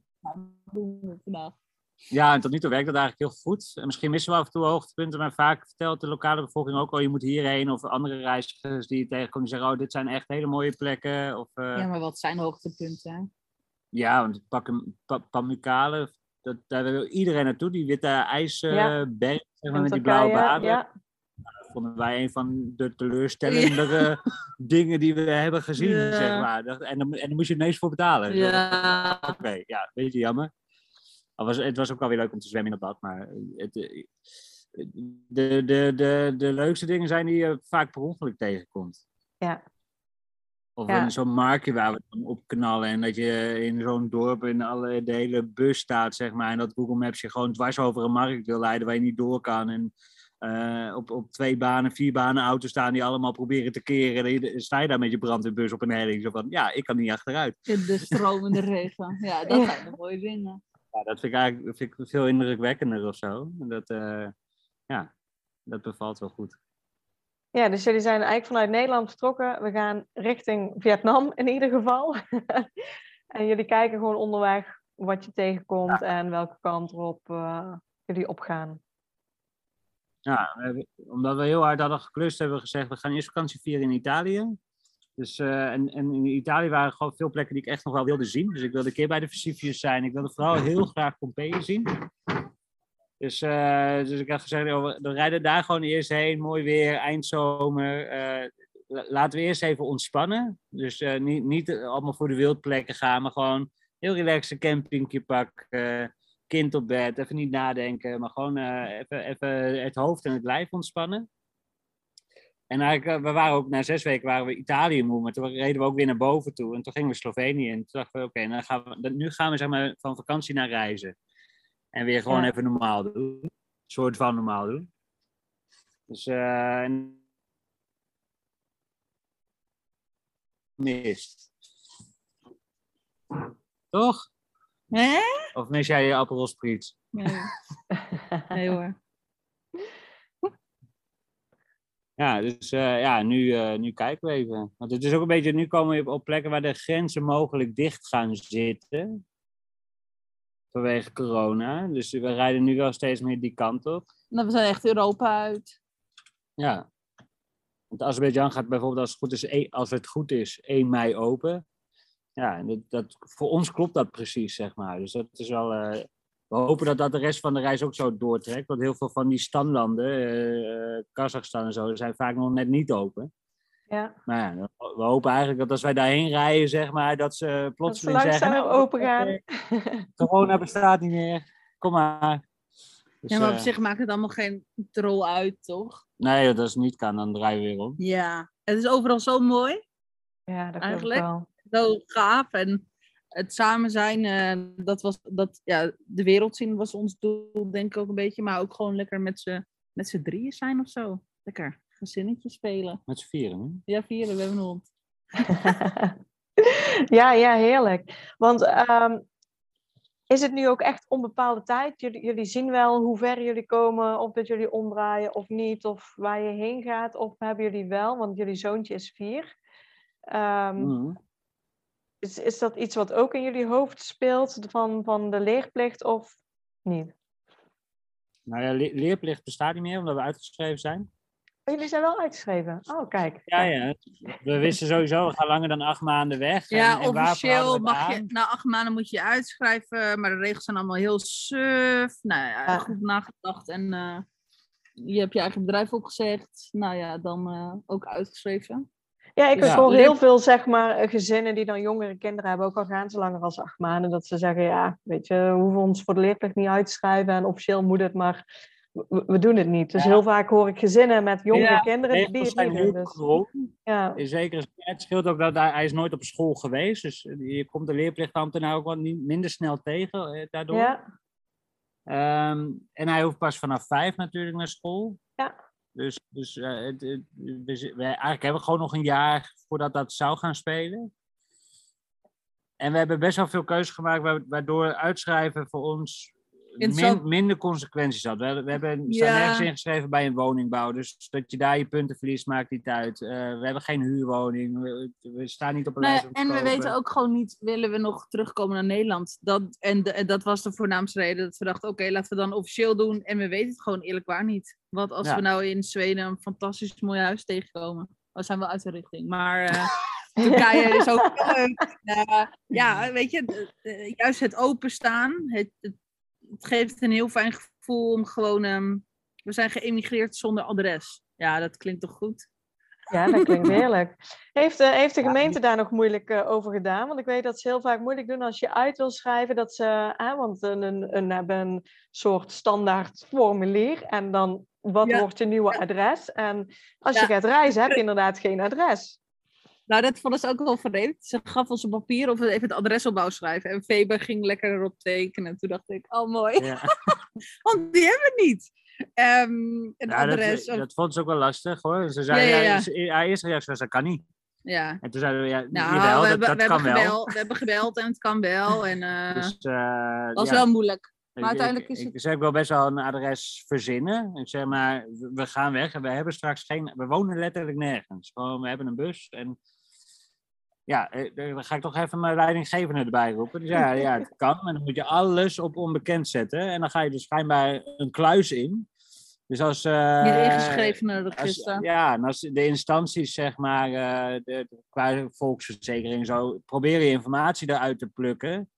Doen we vandaag.
Ja, en tot nu toe werkt dat eigenlijk heel goed. En misschien missen we af en toe hoogtepunten, maar vaak vertelt de lokale bevolking ook, oh, je moet hierheen. Of andere reizigers die je tegenkomt, die zeggen, oh, dit zijn echt hele mooie plekken. Of, eh,
Ja, maar wat zijn hoogtepunten?
Ja, want Pam- Pa- Pamukkale, dat, daar wil iedereen naartoe. Die witte ijsberg, zeg maar, met die blauwe baden.
Ja,
Dat vonden wij een van de teleurstellendere dingen die we hebben gezien,
Ja.
zeg maar. En dan, en dan moest je ineens voor betalen.
Ja.
Oké, ja, een beetje jammer. Was, het was ook wel weer leuk om te zwemmen in dat bad, maar het, eh, de, de, de, de leukste dingen zijn die je vaak per ongeluk tegenkomt.
Ja.
Of
Ja.
zo'n marktje waar we dan op knallen en dat je in zo'n dorp in alle, de hele bus staat, zeg maar. En dat Google Maps je gewoon dwars over een markt wil leiden waar je niet door kan. En eh, op, op twee banen, vier banen auto's staan die allemaal proberen te keren. Dan je- sta je daar met je brandweerbus op een helling. Zo van, ja, ik kan niet achteruit.
In de stromende regen. Ja, dat zijn de mooie dingen.
Ja, dat vind ik eigenlijk vind ik veel indrukwekkender of zo. En Dat, eh, ja, dat bevalt wel goed.
Ja, dus jullie zijn eigenlijk vanuit Nederland vertrokken. We gaan richting Vietnam in ieder geval. en jullie kijken gewoon onderweg wat je tegenkomt en welke kant erop eh, jullie opgaan.
Ja, omdat we heel hard hadden geklust, hebben we gezegd, we gaan eerst vakantie vieren in Italië. Dus, eh, en, en in Italië waren gewoon veel plekken die ik echt nog wel wilde zien. Dus ik wilde een keer bij de Vesuvius zijn. Ik wilde vooral heel graag Pompeii zien. Dus, eh, dus ik had gezegd, oh, we rijden daar gewoon eerst heen. Mooi weer, eindzomer. eh, la- laten we eerst even ontspannen. Dus eh, niet, niet allemaal voor de wildplekken gaan, maar gewoon heel relaxed een campingje pakken. kind op bed, even niet nadenken, maar gewoon even, even het hoofd en het lijf ontspannen. En eigenlijk, we waren ook na zes weken waren we Italië moe, maar toen reden we ook weer naar boven toe. En toen gingen we Slovenië in. Toen dachten we, oké, nu gaan we zeg maar, van vakantie naar reizen. En weer gewoon
Ja.
even normaal doen. Een soort van normaal doen. Dus, eh, mis. Toch?
Hè?
Of mis jij je Aperol Spritz?
Nee. nee hoor.
Ja, dus eh, ja, nu, eh, nu kijken we even. Want het is ook een beetje, nu komen we op plekken waar de grenzen mogelijk dicht gaan zitten. Vanwege corona. Dus we rijden nu wel steeds meer die kant op.
Nou, we zijn echt Europa uit.
Ja. Want Azerbeidzjan gaat bijvoorbeeld, als het goed is, e- als het goed is 1 mei open. Ja, en dat, dat, voor ons klopt dat precies, zeg maar. Dus dat is wel. eh, we hopen dat dat de rest van de reis ook zo doortrekt. Want heel veel van die standlanden, eh, eh, Kazachstan en zo, zijn vaak nog net niet open.
Ja,
Maar ja, we hopen eigenlijk dat als wij daarheen rijden, zeg maar, dat ze
dat ze
plotseling zeggen... "Nou,
open gaan.
Corona bestaat niet meer. Kom maar. Dus,
Ja, maar op
eh,
zich maakt het allemaal geen drol uit, toch?
Nee, dat is niet kan, dan draaien we weer om.
Ja. Het is overal zo mooi.
Ja, dat
Eigenlijk.
wel.
Zo gaaf. En het samen zijn, eh, dat was, dat, ja, de wereld zien was ons doel, denk ik ook een beetje. Maar ook gewoon lekker met z'n met z'n drieën zijn of zo. Lekker gezinnetje spelen.
Met z'n vieren. hè?
Ja, vieren, we hebben een hond.
ja, ja, heerlijk. Want ehm, is het nu ook echt onbepaalde tijd? Jullie, jullie zien wel hoe ver jullie komen, of dat jullie omdraaien of niet, of waar je heen gaat, of hebben jullie wel, want jullie zoontje is vier. Ehm,
Mhm.
is, is dat iets wat ook in jullie hoofd speelt van, van de leerplicht of niet?
Nou ja, le- leerplicht bestaat niet meer omdat we uitgeschreven zijn.
Oh, jullie zijn wel uitgeschreven. Oh, kijk.
Ja, ja. We wisten sowieso, we gaan langer dan acht maanden weg.
Ja,
en, en waarvoor
officieel mag je, na acht maanden moet je je uitschrijven, maar de regels zijn allemaal heel suf. Nou ja,
Ja.
goed nagedacht en eh, je hebt je eigen bedrijf opgezegd. Nou ja, dan eh, ook uitgeschreven.
Ja, ik
Ja.
hoor heel veel zeg maar, eh, gezinnen die dan jongere kinderen hebben, ook al gaan ze langer dan acht maanden, dat ze zeggen, ja, weet je, we hoeven ons voor de leerplicht niet uit te schrijven en officieel moet het, maar we, we doen het niet. Dus
Ja.
heel vaak hoor ik gezinnen met jongere
Ja,
kinderen die het
zijn
niet doen. Dus, ja.
In zekere zin. Het scheelt ook dat hij, hij is nooit op school geweest. Dus je komt de leerplichtambtenaar ook wat minder snel tegen eh, daardoor.
Ja.
Ehm, en hij hoeft pas vanaf vijf natuurlijk naar school.
Ja.
Dus, dus eh, het, het- we, eigenlijk hebben we gewoon nog een jaar voordat dat zou gaan spelen. En we hebben best wel veel keuzes gemaakt wa- waardoor uitschrijven voor ons. Min- minder consequenties had. We, we hebben, we staan
Ja.
nergens ingeschreven bij een woningbouw. Dus dat je daar je punten verliest maakt niet uit. Eh, we hebben geen huurwoning. We, we staan niet op een
Nee,
lijst
en we weten ook gewoon niet, willen we nog terugkomen naar Nederland? Dat, en, de- en dat was de voornaamste reden dat we dachten, oké, laten we dan officieel doen. En we weten het gewoon eerlijk waar niet. Wat als
Ja.
we nou in Zweden een fantastisch mooi huis tegenkomen? We zijn wel uit de richting, maar eh, Turkije is ook leuk. Ja, weet je, juist het openstaan, het, het, het geeft een heel fijn gevoel om gewoon, ehm, we zijn geëmigreerd zonder adres. Ja, dat klinkt toch goed?
Ja, dat klinkt heerlijk. Heeft, eh, heeft de gemeente daar nog moeilijk eh, over gedaan? Want ik weet dat ze heel vaak moeilijk doen als je uit wil schrijven. Dat ze, hè, want een, een, een hebben een soort standaard formulier. En dan, wat
Ja.
wordt je nieuwe adres? En als je gaat reizen, heb je inderdaad geen adres.
Nou, dat vonden ze ook wel vreemd. Ze gaf ons een papier of even het adres op wou schrijven. En Faber ging lekker erop tekenen. Toen dacht ik, oh mooi.
Ja.
Want die hebben we niet. Ehm, een
Ja, dat,
adres. of-
dat vond ze ook wel lastig hoor. Ze zei,
Ja,
ja, eerste reactie was, dat kan niet.
ja.
En toen zeiden we, ja,
Nou,
jawel,
we,
dat,
hebben,
dat
we,
kan
hebben
wel.
gebeld, we hebben gebeld en het kan wel. En eh
Dus, eh,
was wel moeilijk. maar uiteindelijk is het-
Ik zeg, ik wil best wel een adres verzinnen. Ik zeg maar, we- we gaan weg en we hebben straks geen... We wonen letterlijk nergens. Gewoon, we hebben een bus en... Ja, eh, dan ga ik toch even mijn leidinggevende erbij roepen. Dus ja, ja, het kan, maar dan moet je alles op onbekend zetten. En dan ga je dus schijnbaar een kluis in. Dus als... eh,
Niet ingeschreven
als-
register.
ja, en als de instanties, zeg maar, eh, de, qua volksverzekering zo, proberen je informatie eruit te plukken.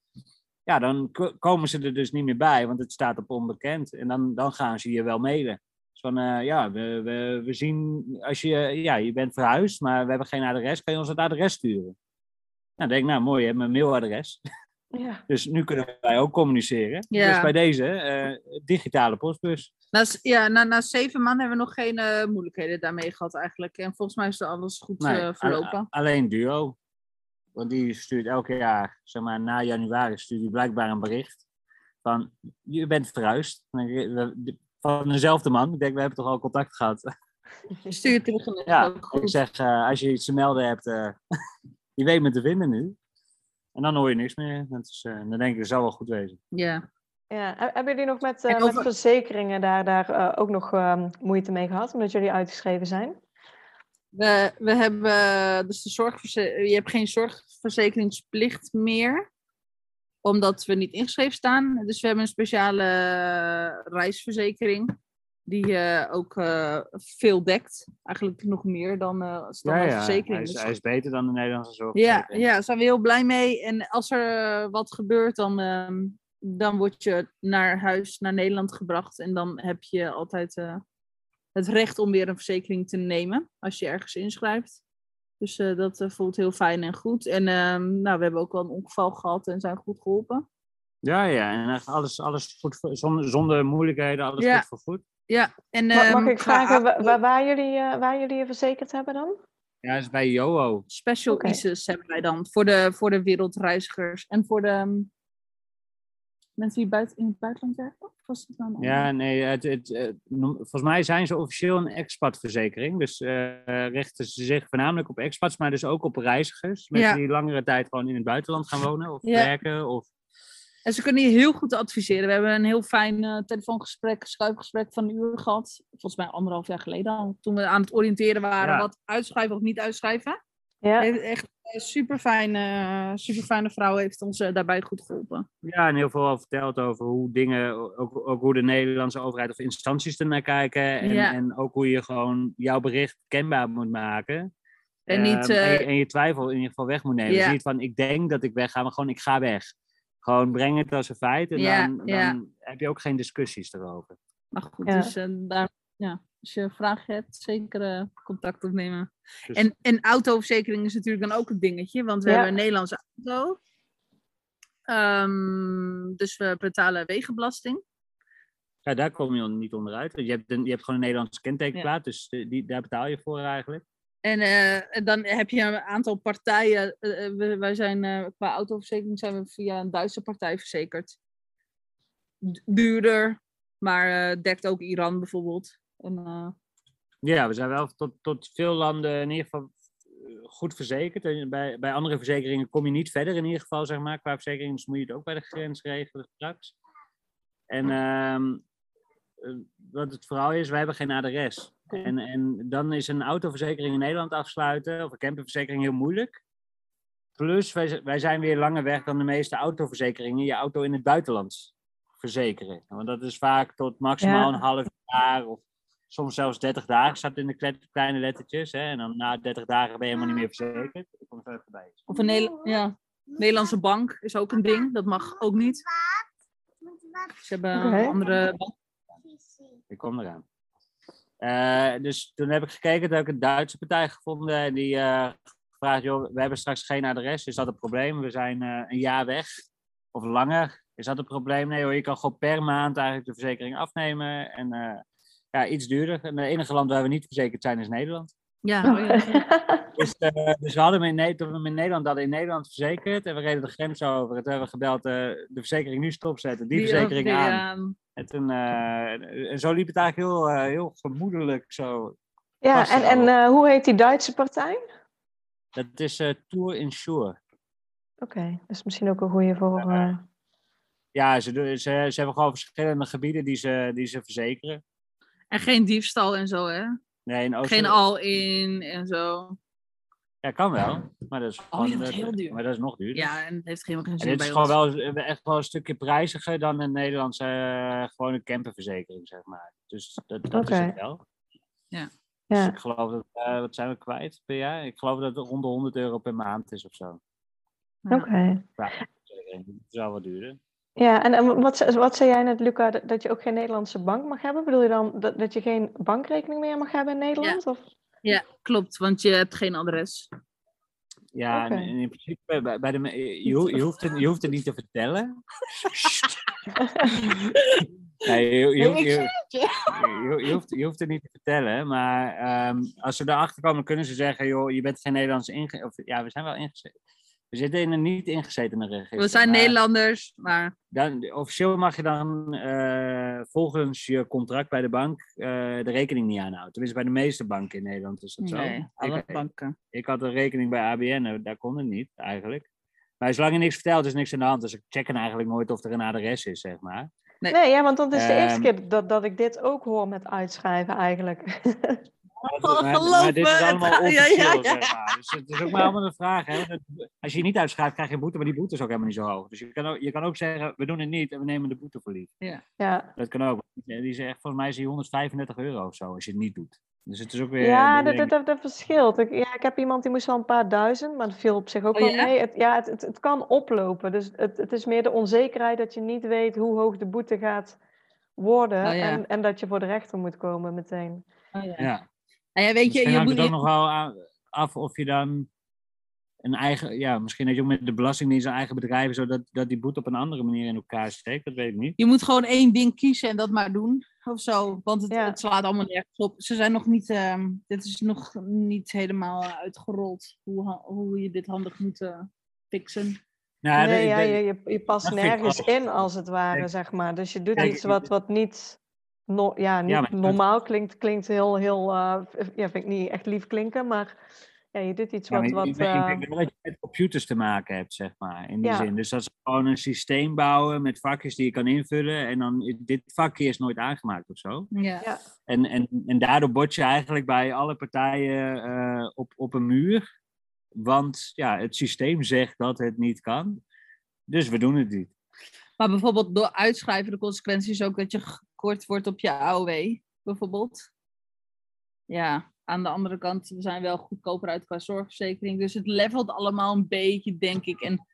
Ja, dan ko- komen ze er dus niet meer bij, want het staat op onbekend. En dan, dan gaan ze je wel mailen. Dus van, ja, we, we, we zien, als je, ja, je bent verhuisd, maar we hebben geen adres, kan je ons het adres sturen? Nou, denk ik, nou mooi, je hebt mijn mailadres.
Ja.
Dus nu kunnen wij ook communiceren.
Ja.
Dus bij deze, eh, digitale postbus.
Na, ja, na, na zeven maanden hebben we nog geen eh, moeilijkheden daarmee gehad eigenlijk. En volgens mij is er alles goed
Nee,
eh, verlopen.
alleen Duo. Want die stuurt elke jaar, zeg maar na januari, stuurt die blijkbaar een bericht. Van, je bent verhuisd. Van dezelfde man. Ik denk, we hebben toch al contact gehad.
Stuur terug
Ja, ik zeg, als je iets te melden hebt, je weet me te vinden nu. En dan hoor je niks meer. Dat is, eh, dan denk ik, dat zal wel goed wezen.
Ja.
Ja. He- Hebben jullie nog met, eh, met verzekeringen daar, daar eh, ook nog moeite mee gehad, omdat jullie uitgeschreven zijn?
We, we hebben dus de zorgverzekering. Je hebt geen zorgverzekeringsplicht meer. Omdat we niet ingeschreven staan. Dus we hebben een speciale reisverzekering. Die eh, ook eh, veel dekt. Eigenlijk nog meer dan eh standaard
hij,
verzekering.
is,
Dus-
hij is beter dan de Nederlandse zorg.
ja, ja, daar zijn we heel blij mee. En als er eh, wat gebeurt, dan, ehm, dan word je naar huis, naar Nederland gebracht. En dan heb je altijd eh, het recht om weer een verzekering te nemen als je ergens inschrijft. Dus eh, dat eh, voelt heel fijn en goed. En ehm, nou, we hebben ook wel een ongeval gehad en zijn goed geholpen.
Ja, ja. En echt alles, alles goed voor, zonder, zonder moeilijkheden, alles
Ja.
goed voor goed.
Ja, en,
Ma- Mag
ehm,
ik vragen waar, waar, jullie, eh, waar jullie je verzekerd hebben dan?
Ja, dat is bij Joho.
Special. ISIS hebben wij dan voor de, voor de wereldreizigers en voor de ehm, mensen die buiten, in het buitenland werken. Of was het dan
Ja, nee, het, het, eh, noem- volgens mij zijn ze officieel een expatverzekering. Dus eh, richten ze zich voornamelijk op expats, maar dus ook op reizigers. Mensen
Ja.
die langere tijd gewoon in het buitenland gaan wonen of
Ja.
werken. Of,
En ze kunnen je heel goed adviseren. We hebben een heel fijn eh, telefoongesprek, schuifgesprek van een uur gehad. Volgens mij anderhalf jaar geleden al. Toen we aan het oriënteren waren
Ja.
wat uitschuiven of niet uitschuiven.
Ja,
Echt een super fijne, super fijne vrouw heeft ons eh, daarbij goed geholpen.
ja, en heel veel al verteld over hoe dingen, ook, ook hoe de Nederlandse overheid of instanties ernaar kijken. En,
Ja.
en ook hoe je gewoon jouw bericht kenbaar moet maken.
En niet,
Ehm, en, je,
eh,
en je twijfel in ieder geval weg moet nemen.
Ja.
Dus niet van ik denk dat ik weg ga, maar gewoon ik ga weg. Gewoon breng het als een feit en
Ja,
dan, dan
ja.
heb je ook geen discussies erover.
Maar goed,
Ja.
dus eh, daar, ja, als je vragen hebt, zeker eh, contact opnemen.
Dus-
En, en autoverzekering is natuurlijk dan ook een dingetje, want we
Ja.
hebben een Nederlandse auto. Ehm, dus we betalen wegenbelasting.
Ja, daar kom je niet onderuit. Want je hebt, een, je hebt gewoon een Nederlandse kentekenplaat, dus eh, die, daar betaal je voor eigenlijk.
En eh, en dan heb je een aantal partijen. eh, eh, wij zijn qua autoverzekering zijn we via een Duitse partij verzekerd. Du- Duurder, maar dekt ook Iran bijvoorbeeld. En,
Ja, we zijn wel tot, tot veel landen in ieder geval goed verzekerd. En bij, bij andere verzekeringen kom je niet verder in ieder geval, zeg maar. Qua verzekering moet je het ook bij de grens regelen straks. En ehm, eh, wat het vooral is, wij hebben geen adres. En, en dan is een autoverzekering in Nederland afsluiten, of een camperverzekering, heel moeilijk. Plus, wij, wij zijn weer langer weg dan de meeste autoverzekeringen. Je auto in het buitenland verzekeren. Want dat is vaak tot maximaal
Ja.
een half jaar of soms zelfs 30 dagen staat in de kle- kleine lettertjes. Hè? En dan na 30 dagen ben je helemaal niet meer verzekerd. Ik kom er even bij.
of een ja, Nederlandse bank is ook een ding. Dat mag ook niet. Ze hebben andere bank.
Ik kom eraan. Eh, dus toen heb ik gekeken, toen heb ik een Duitse partij gevonden. En die eh gevraagd, joh, we hebben straks geen adres. Is dat een probleem? We zijn eh, een jaar weg. Of langer. Is dat een probleem? Nee hoor, je kan gewoon per maand eigenlijk de verzekering afnemen. En ja, iets duurder. En het enige land waar we niet verzekerd zijn is Nederland.
Ja, oh ja.
Dus, eh, dus we hadden hem in, Ne- toen we hem in Nederland hadden in Nederland verzekerd. En we reden de grens over. En toen hebben we gebeld, eh, de verzekering nu stopzetten. Die, verzekering
die,
aan.
ehm,
En, toen, eh, en zo liep het eigenlijk heel, heel gemoedelijk zo.
ja en, hoe heet die Duitse partij?
Dat is eh, Tour Insure.
Oké, dat is misschien ook een goede voor... eh,
Ja, ze, doen- ze, ze hebben gewoon verschillende gebieden die ze, die ze verzekeren.
en geen diefstal en zo, hè?
Nee, in Oost-
Geen all-in en zo.
Ja, kan wel. Maar dat is, gewoon,
ja, dat is heel duur.
Maar dat is nog duurder.
Ja, en het heeft helemaal geen
En
zin
dit
bij
is
ons.
gewoon wel echt wel een stukje prijziger dan een Nederlandse eh, gewone camperverzekering, zeg maar. Dus dat, dat is het wel. Dus
ja.
ik geloof dat, eh, wat zijn we kwijt per jaar? Ik geloof dat het rond de 100 euro per maand is of zo.
Ja.
Oké.
Verzekering. Dat is wel wat duurder.
Ja, en, en wat, ze- wat zei jij net, Luca, dat, dat je ook geen Nederlandse bank mag hebben? Bedoel je dan dat, dat je geen bankrekening meer mag hebben in Nederland? Of?
Ja, klopt, want je hebt geen adres.
Ja, in principe, bij, bij de, je, ho- je, hoeft het, je hoeft het niet te vertellen. nee, je, je, je, je, je hoeft, je hoeft het niet te vertellen, maar ehm, als ze erachter komen, kunnen ze zeggen, joh, je bent geen Nederlands. Of ja, we zijn wel ingezet. We zitten in een niet ingezetene register.
We zijn
maar
Nederlanders, maar
Dan, officieel mag je dan eh, volgens je contract bij de bank eh, de rekening niet aanhouden. Tenminste, bij de meeste banken in Nederland is dat zo.
nee, alle
Ik-
banken.
ik had een rekening bij ABN, daar kon het niet eigenlijk. Maar zolang je niks vertelt, is niks aan de hand. Dus ik check eigenlijk nooit of er een adres is, zeg maar.
Nee.
Nee, ja, want dat is de eerste
Ehm.
keer dat, dat ik dit ook hoor met uitschrijven eigenlijk.
Maar, dit is allemaal
het- ja,
officieel,
ja, ja.
zeg maar. Dus het is ook maar allemaal een vraag. Hè? Dat- Als je je niet uitschrijft, krijg je een boete, maar die boete is ook helemaal niet zo hoog. Dus je kan ook, je kan ook zeggen, we doen het niet en we nemen de boete voor lief.
ja.
Dat kan ook. Die zegt, volgens mij is die 135 euro of zo, als je het niet doet. Dus het is ook weer...
Ja, dat, dat, dat, dat verschilt. Ik, ja, ik heb iemand die moest wel een paar duizend, maar dat viel op zich ook
Oh,
wel
ja?
mee. Het, ja, het, het, het kan oplopen. Dus het, het is meer de onzekerheid dat je niet weet hoe hoog de boete gaat worden.
Oh, ja.
en, en dat je voor de rechter moet komen meteen.
Oh, ja.
ja.
Nou ja, weet je,
Misschien
je
hangt
moet
het ook
je-
nog wel aan- af of je dan een eigen, ja, misschien dat je ook met de Belastingdienst een eigen bedrijf, zodat dat die boete op een andere manier in elkaar steekt. Dat weet ik niet.
Je moet gewoon één ding kiezen en dat maar doen. Of zo. Want het,
Ja.
het slaat allemaal nergens op. Ze zijn nog niet. ehm, dit is nog niet helemaal uitgerold. Hoe, hoe je dit handig moet eh, fixen.
Nou,
nee,
ik
ja, je, je, past nergens in, als het ware, zeg maar. Dus je doet
kijk,
iets wat, wat niet, no, ja, niet
Ja,
normaal klinkt. Klinkt heel, heel, eh, ja, vind ik niet echt lief klinken, maar ja, je doet iets
Ja,
wat, wat
ik, denk-
eh,
ik denk wel dat je met computers te maken hebt, zeg maar, in die
Ja.
zin. Dus dat ze gewoon een systeem bouwen met vakjes die je kan invullen. En dan, dit vakje is nooit aangemaakt of zo.
Ja.
Ja.
En, en, en daardoor bot je eigenlijk bij alle partijen eh, op, op een muur. Want ja, het systeem zegt dat het niet kan. Dus we doen het niet.
Maar bijvoorbeeld door uitschrijven, de consequentie is ook dat je gekort wordt op je AOW, bijvoorbeeld. Ja, aan de andere kant, we zijn wel goedkoper uit qua zorgverzekering. Dus het levelt allemaal een beetje, denk ik. En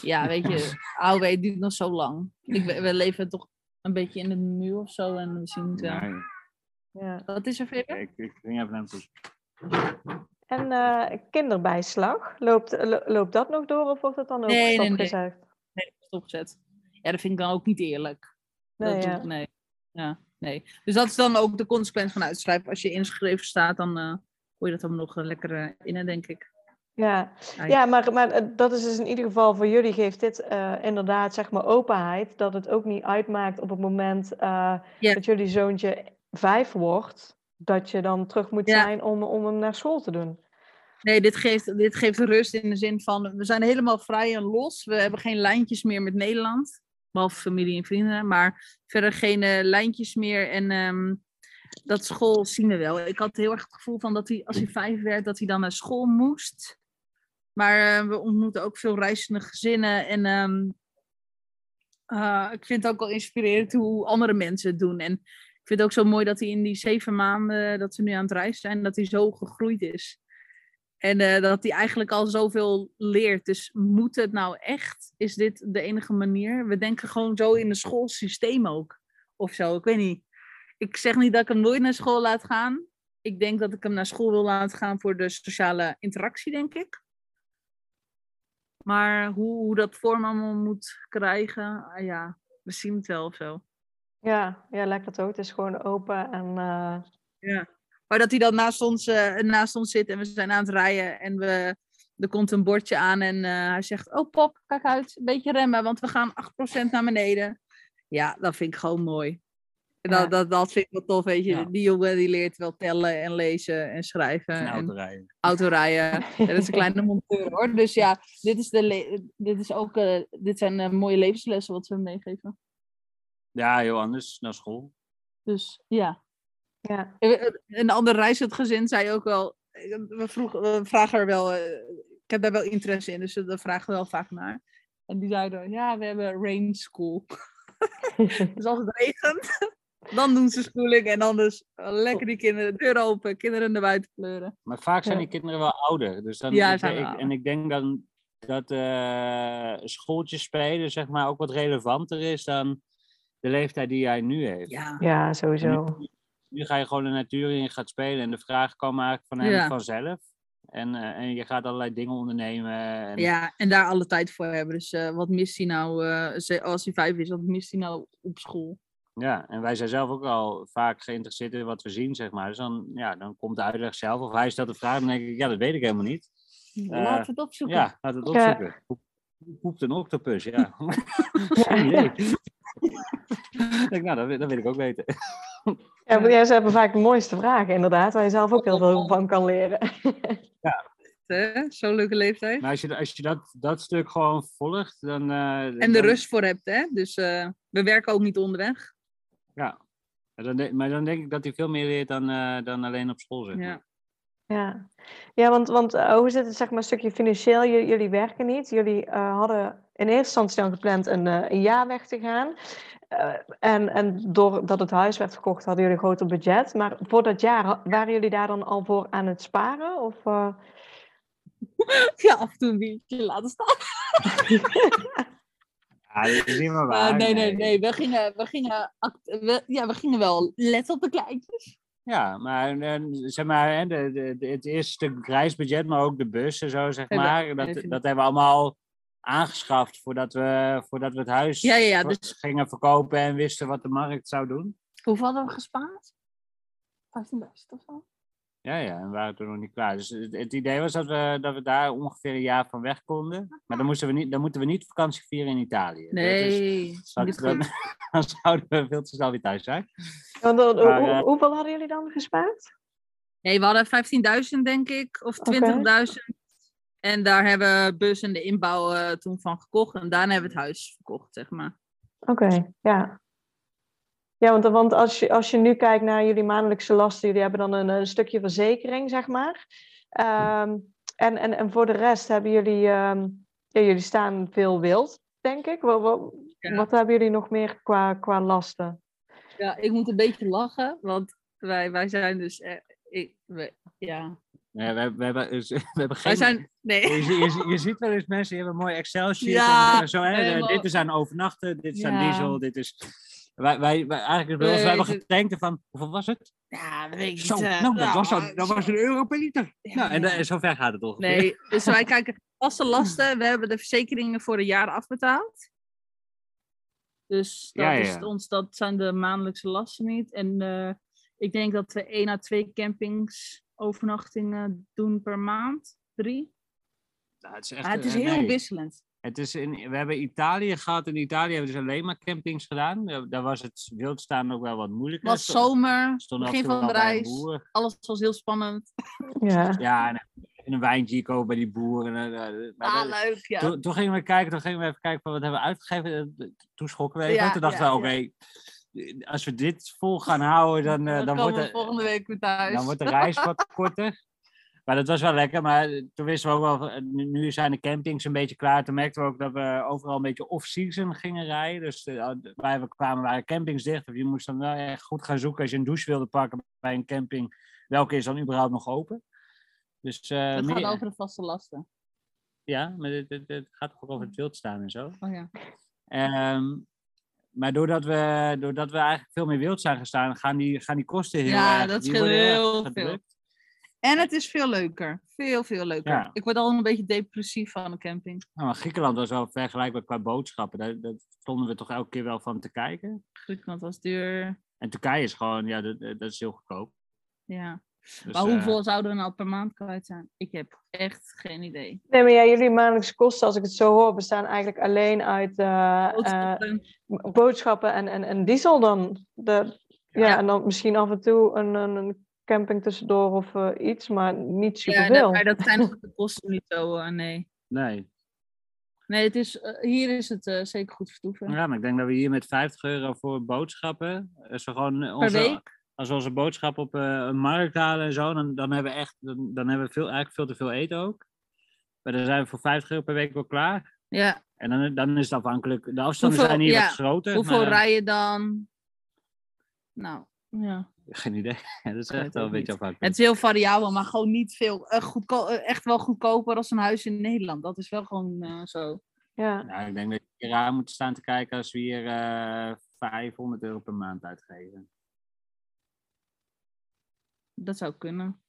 ja, weet je, AOW duurt nog zo lang. Ik, we leven toch een beetje in de muur of zo. En we zien het wel.
Ja,
ja.
Wat is er,
ik, ik ging even naar hem toe.
En eh, kinderbijslag, loopt, lo- loopt dat nog door of wordt het dan ook
Nee, nee, nee.
stopgezet?
Nee, stopgezet. Ja, dat vind ik dan ook niet eerlijk.
Nee,
dat doe
ja.
ik- nee. Ja, nee. Dus dat is dan ook de consequentie van uitschrijven. Als je ingeschreven staat, dan eh hoor je dat dan nog eh, lekker eh, in, denk ik.
Ja,
Ja,
maar, maar dat is dus in ieder geval voor jullie geeft dit inderdaad zeg maar openheid. Dat het ook niet uitmaakt op het moment dat jullie zoontje vijf wordt. Dat je dan terug moet
Ja.
zijn om, om hem naar school te doen.
Nee, dit geeft, dit geeft rust in de zin van, we zijn helemaal vrij en los. We hebben geen lijntjes meer met Nederland. Behalve familie en vrienden. Maar verder geen eh, lijntjes meer. En ehm, dat school zien we wel. Ik had heel erg het gevoel van dat hij, als hij vijf werd, dat hij dan naar school moest. Maar eh, we ontmoeten ook veel reizende gezinnen. En ehm, eh, ik vind het ook wel inspirerend hoe andere mensen het doen. En ik vind het ook zo mooi dat hij in die zeven maanden dat ze nu aan het reizen zijn, dat hij zo gegroeid is. En eh, dat hij eigenlijk al zoveel leert. Dus moet het nou echt? Is dit de enige manier? We denken gewoon zo in het schoolsysteem ook. Of zo, ik weet niet. Ik zeg niet dat ik hem nooit naar school laat gaan. Ik denk dat ik hem naar school wil laten gaan voor de sociale interactie, denk ik. Maar hoe, hoe dat vorm allemaal moet krijgen, ah ja, we zien het wel of zo.
Ja, ja, lekker toch? Het is gewoon open en eh,
Ja. Maar dat hij dan naast ons, eh, naast ons zit en we zijn aan het rijden en we, er komt een bordje aan en eh, hij zegt, oh pop, kijk uit, een beetje remmen, want we gaan 8% naar beneden. Ja, dat vind ik gewoon mooi. En
Ja.
dat, dat, dat vind ik wel tof, weet je.
Ja.
Die jongen die leert wel tellen en lezen en schrijven
En
en
autorijden.
autorijden. Ja, dat is een kleine monteur hoor. Dus ja, dit, is de dit, is ook, eh, dit zijn mooie levenslessen wat we hem meegeven.
Ja, heel anders naar school.
Dus ja,
ja.
Een ander reizend gezin zei ook wel, we, vroegen, we vragen er wel, eh, ik heb daar wel interesse in, dus daar vragen we wel vaak naar. En die zeiden, ja, we hebben rain school. dus als het regent, dan doen ze schooling en anders eh, lekker die kinderen, deur open, kinderen naar buiten kleuren.
Maar vaak zijn
Ja.
die kinderen wel ouder. Dus dan,
Ja,
ik-
ouder.
en ik denk dan dat eh schooltjes spelen zeg maar, ook wat relevanter is dan de leeftijd die jij nu heeft.
Ja,
ja, sowieso.
Nu ga je gewoon de natuur in, je gaat spelen en de vragen komen eigenlijk van hem
Ja.
vanzelf. En, eh, en je gaat allerlei dingen ondernemen. En,
ja, en daar alle tijd voor hebben. Dus eh, wat mist hij nou, eh, als hij vijf is, wat mist hij nou op school?
Ja, en wij zijn zelf ook al vaak geïnteresseerd in wat we zien, zeg maar. Dus dan, ja, dan komt de uitleg zelf. Of hij stelt de vraag, dan denk ik, ja, dat weet ik helemaal niet.
Laten we het opzoeken.
Ja, laten we het
Ja.
opzoeken. Hoe hoe poept een octopus? Ja. Idee. Ik denk, nou, dat, weet- dat weet ik ook weten.
Ja, maar ja, ze hebben vaak de mooiste vragen, inderdaad, waar je zelf ook heel veel van kan leren.
Hè? Zo'n leuke leeftijd.
Maar als je, als je dat, dat stuk gewoon volgt, dan... eh,
En de
dan-
rust voor hebt, hè? Dus eh, we werken ook niet onderweg.
Ja. Maar dan, de- maar dan denk ik dat hij veel meer leert dan, eh, dan alleen op school, maar.
Ja.
Ja, ja want, want eh, hoe zit het zeg maar een stukje financieel? J- jullie werken niet. Jullie eh, hadden in eerste instantie dan gepland een, eh, een jaar weg te gaan. Eh, en, en doordat het huis werd verkocht, hadden jullie een groter budget. Maar voor dat jaar, waren jullie daar dan al voor aan het sparen? Of, eh,
ja, af en toe een biertje laten staan.
Ja, dat is niet meer waar.
nee, nee, nee. We gingen, we, gingen act- we, ja, we gingen wel letten op de kleintjes.
Ja, maar, eh, zeg maar hè, de, de, het eerste stuk reisbudget, maar ook de bus en zo, zeg maar. Dat, dat hebben we allemaal aangeschaft voordat we, voordat we het huis
Ja, ja, ja,
ver-
dus-
gingen verkopen en wisten wat de markt zou doen.
Hoeveel hadden we gespaard? 15.000 of zo?
Ja, ja, en we waren toen nog niet klaar. Dus het, het idee was dat we, dat we daar ongeveer een jaar van weg konden. Maar dan, moesten we niet, dan moeten we niet vakantie vieren in Italië. Dat is-
Nee, niet
dan,
goed.
dan zouden we veel te snel weer thuis zijn.
Want,
Maar,
hoe-
eh,
hoeveel hadden jullie dan gespaard?
Nee, we hadden 15.000 denk ik, of 20.000. En daar hebben we bus en de inbouw eh, toen van gekocht. En daarna hebben we het huis verkocht, zeg maar.
Oké, ja. Ja, want, want als, je, als je nu kijkt naar jullie maandelijkse lasten, jullie hebben dan een, een stukje verzekering, zeg maar. Ehm, en, en, en voor de rest hebben jullie, ehm, ja, jullie staan veel wild, denk ik. Wat, wat,
Ja.
wat hebben jullie nog meer qua, qua lasten?
Ja, ik moet een beetje lachen, want wij, wij zijn dus... eh, ik, we, ja,
Nee, we, hebben- we, hebben, dus- we hebben geen...
wij zijn... Nee.
Je, je, je ziet wel eens mensen die hebben een mooi Excel-sheet.
Ja,
en zo, hè,
helemaal.
Dit is aan overnachten, dit is aan diesel, dit is... Wij, wij, wij, eigenlijk bij ons,
Nee,
wij hebben getankt van, hoeveel was het?
Ja, weet ik
Zo,
niet, eh,
nou, dat,
nou,
was, zo,
eh,
dat was een euro per liter.
Ja,
nou, en, en zover gaat het ongeveer.
Nee, dus wij kijken vaste lasten. We hebben de verzekeringen voor een jaar afbetaald. Dus dat,
Ja,
is ons, dat zijn de maandelijkse lasten niet. En eh, ik denk dat we één à twee campings overnachtingen doen per maand. Drie.
Nou, het is echt,
Maar het is
eh,
heel
nee.
wisselend.
Het is in, we hebben Italië gehad. In Italië hebben we dus alleen maar campings gedaan. Daar, daar was het wildstaan ook wel wat moeilijker.
Het was zomer,
stond
begin van de reis. Alles was heel spannend.
Ja.
Ja, en en een wijntje kopen bij die boeren. eh, eh, maar
Ah,
dat-
leuk, ja.
Toen, toen gingen we kijken, toen gingen we even kijken van wat hebben we uitgegeven. Eh, Toen schrokken we even.
Ja,
toen dachten
ja,
we, oké, als we dit vol gaan houden, dan, eh,
dan
dan, wordt de,
volgende week weer thuis.
dan wordt de reis wat korter. Maar dat was wel lekker. Maar eh, toen wisten we ook wel, eh, nu, zijn de campings een beetje klaar. Toen merkten we ook dat we overal een beetje off-season gingen rijden. Dus eh, waar we kwamen waren campings dicht. Of je moest dan wel echt goed gaan zoeken als je een douche wilde pakken bij een camping. Welke is dan überhaupt nog open? Dus
Het
meer-
gaat over de vaste lasten.
ja, maar het, het, het gaat ook over het wild staan en zo.
Oh ja.
Ehm, maar doordat we, doordat we eigenlijk veel meer wild zijn gestaan, gaan die, gaan die kosten heel
Ja,
erg...
dat scheelt heel veel.
gedrukt.
En het is veel leuker. Veel, veel leuker.
Ja.
Ik word al een beetje depressief van een camping.
Nou, maar Griekenland was wel vergelijkbaar qua boodschappen. Daar, daar stonden we toch elke keer wel van te kijken.
Griekenland was duur.
En Turkije is gewoon, ja, dat, dat is heel goedkoop.
Ja.
Dus,
maar
eh,
hoeveel zouden we nou per maand kwijt zijn? Ik heb echt geen idee.
Nee, maar ja, jullie maandelijkse kosten, als ik het zo hoor, bestaan eigenlijk alleen uit eh, eh,
Boodschappen.
boodschappen en, en, en diesel dan. De, ja,
Ja.
en dan misschien af en toe een, een, een camping tussendoor of eh, iets, maar niet
ja,
superveel.
dat, maar dat zijn de kosten niet zo, eh, nee.
Nee.
Nee, het is, eh, hier is het eh, zeker goed vertoeven.
Ja, maar ik denk dat we hier met 50 euro voor boodschappen, als we gewoon onze,
week?
als we onze boodschap op eh, een markt halen en zo, dan, dan hebben we echt, dan, dan hebben we veel, eigenlijk veel te veel eten ook. Maar dan zijn we voor 50 euro per week wel klaar.
Ja.
En dan, dan is het afhankelijk, de afstanden
Hoeveel-
zijn hier
ja,
wat groter.
Hoeveel
maar-
rij je dan? Nou, ja.
Geen idee. dat is echt wel een beetje afhankelijk.
Het is heel variabel, maar gewoon niet veel. eh, goedko- eh, echt wel goedkoper als een huis in Nederland. Dat is wel gewoon eh, zo.
Ja.
Nou, ik denk dat je hier aan moet staan te kijken als we hier eh 500 euro per maand uitgeven.
Dat zou kunnen.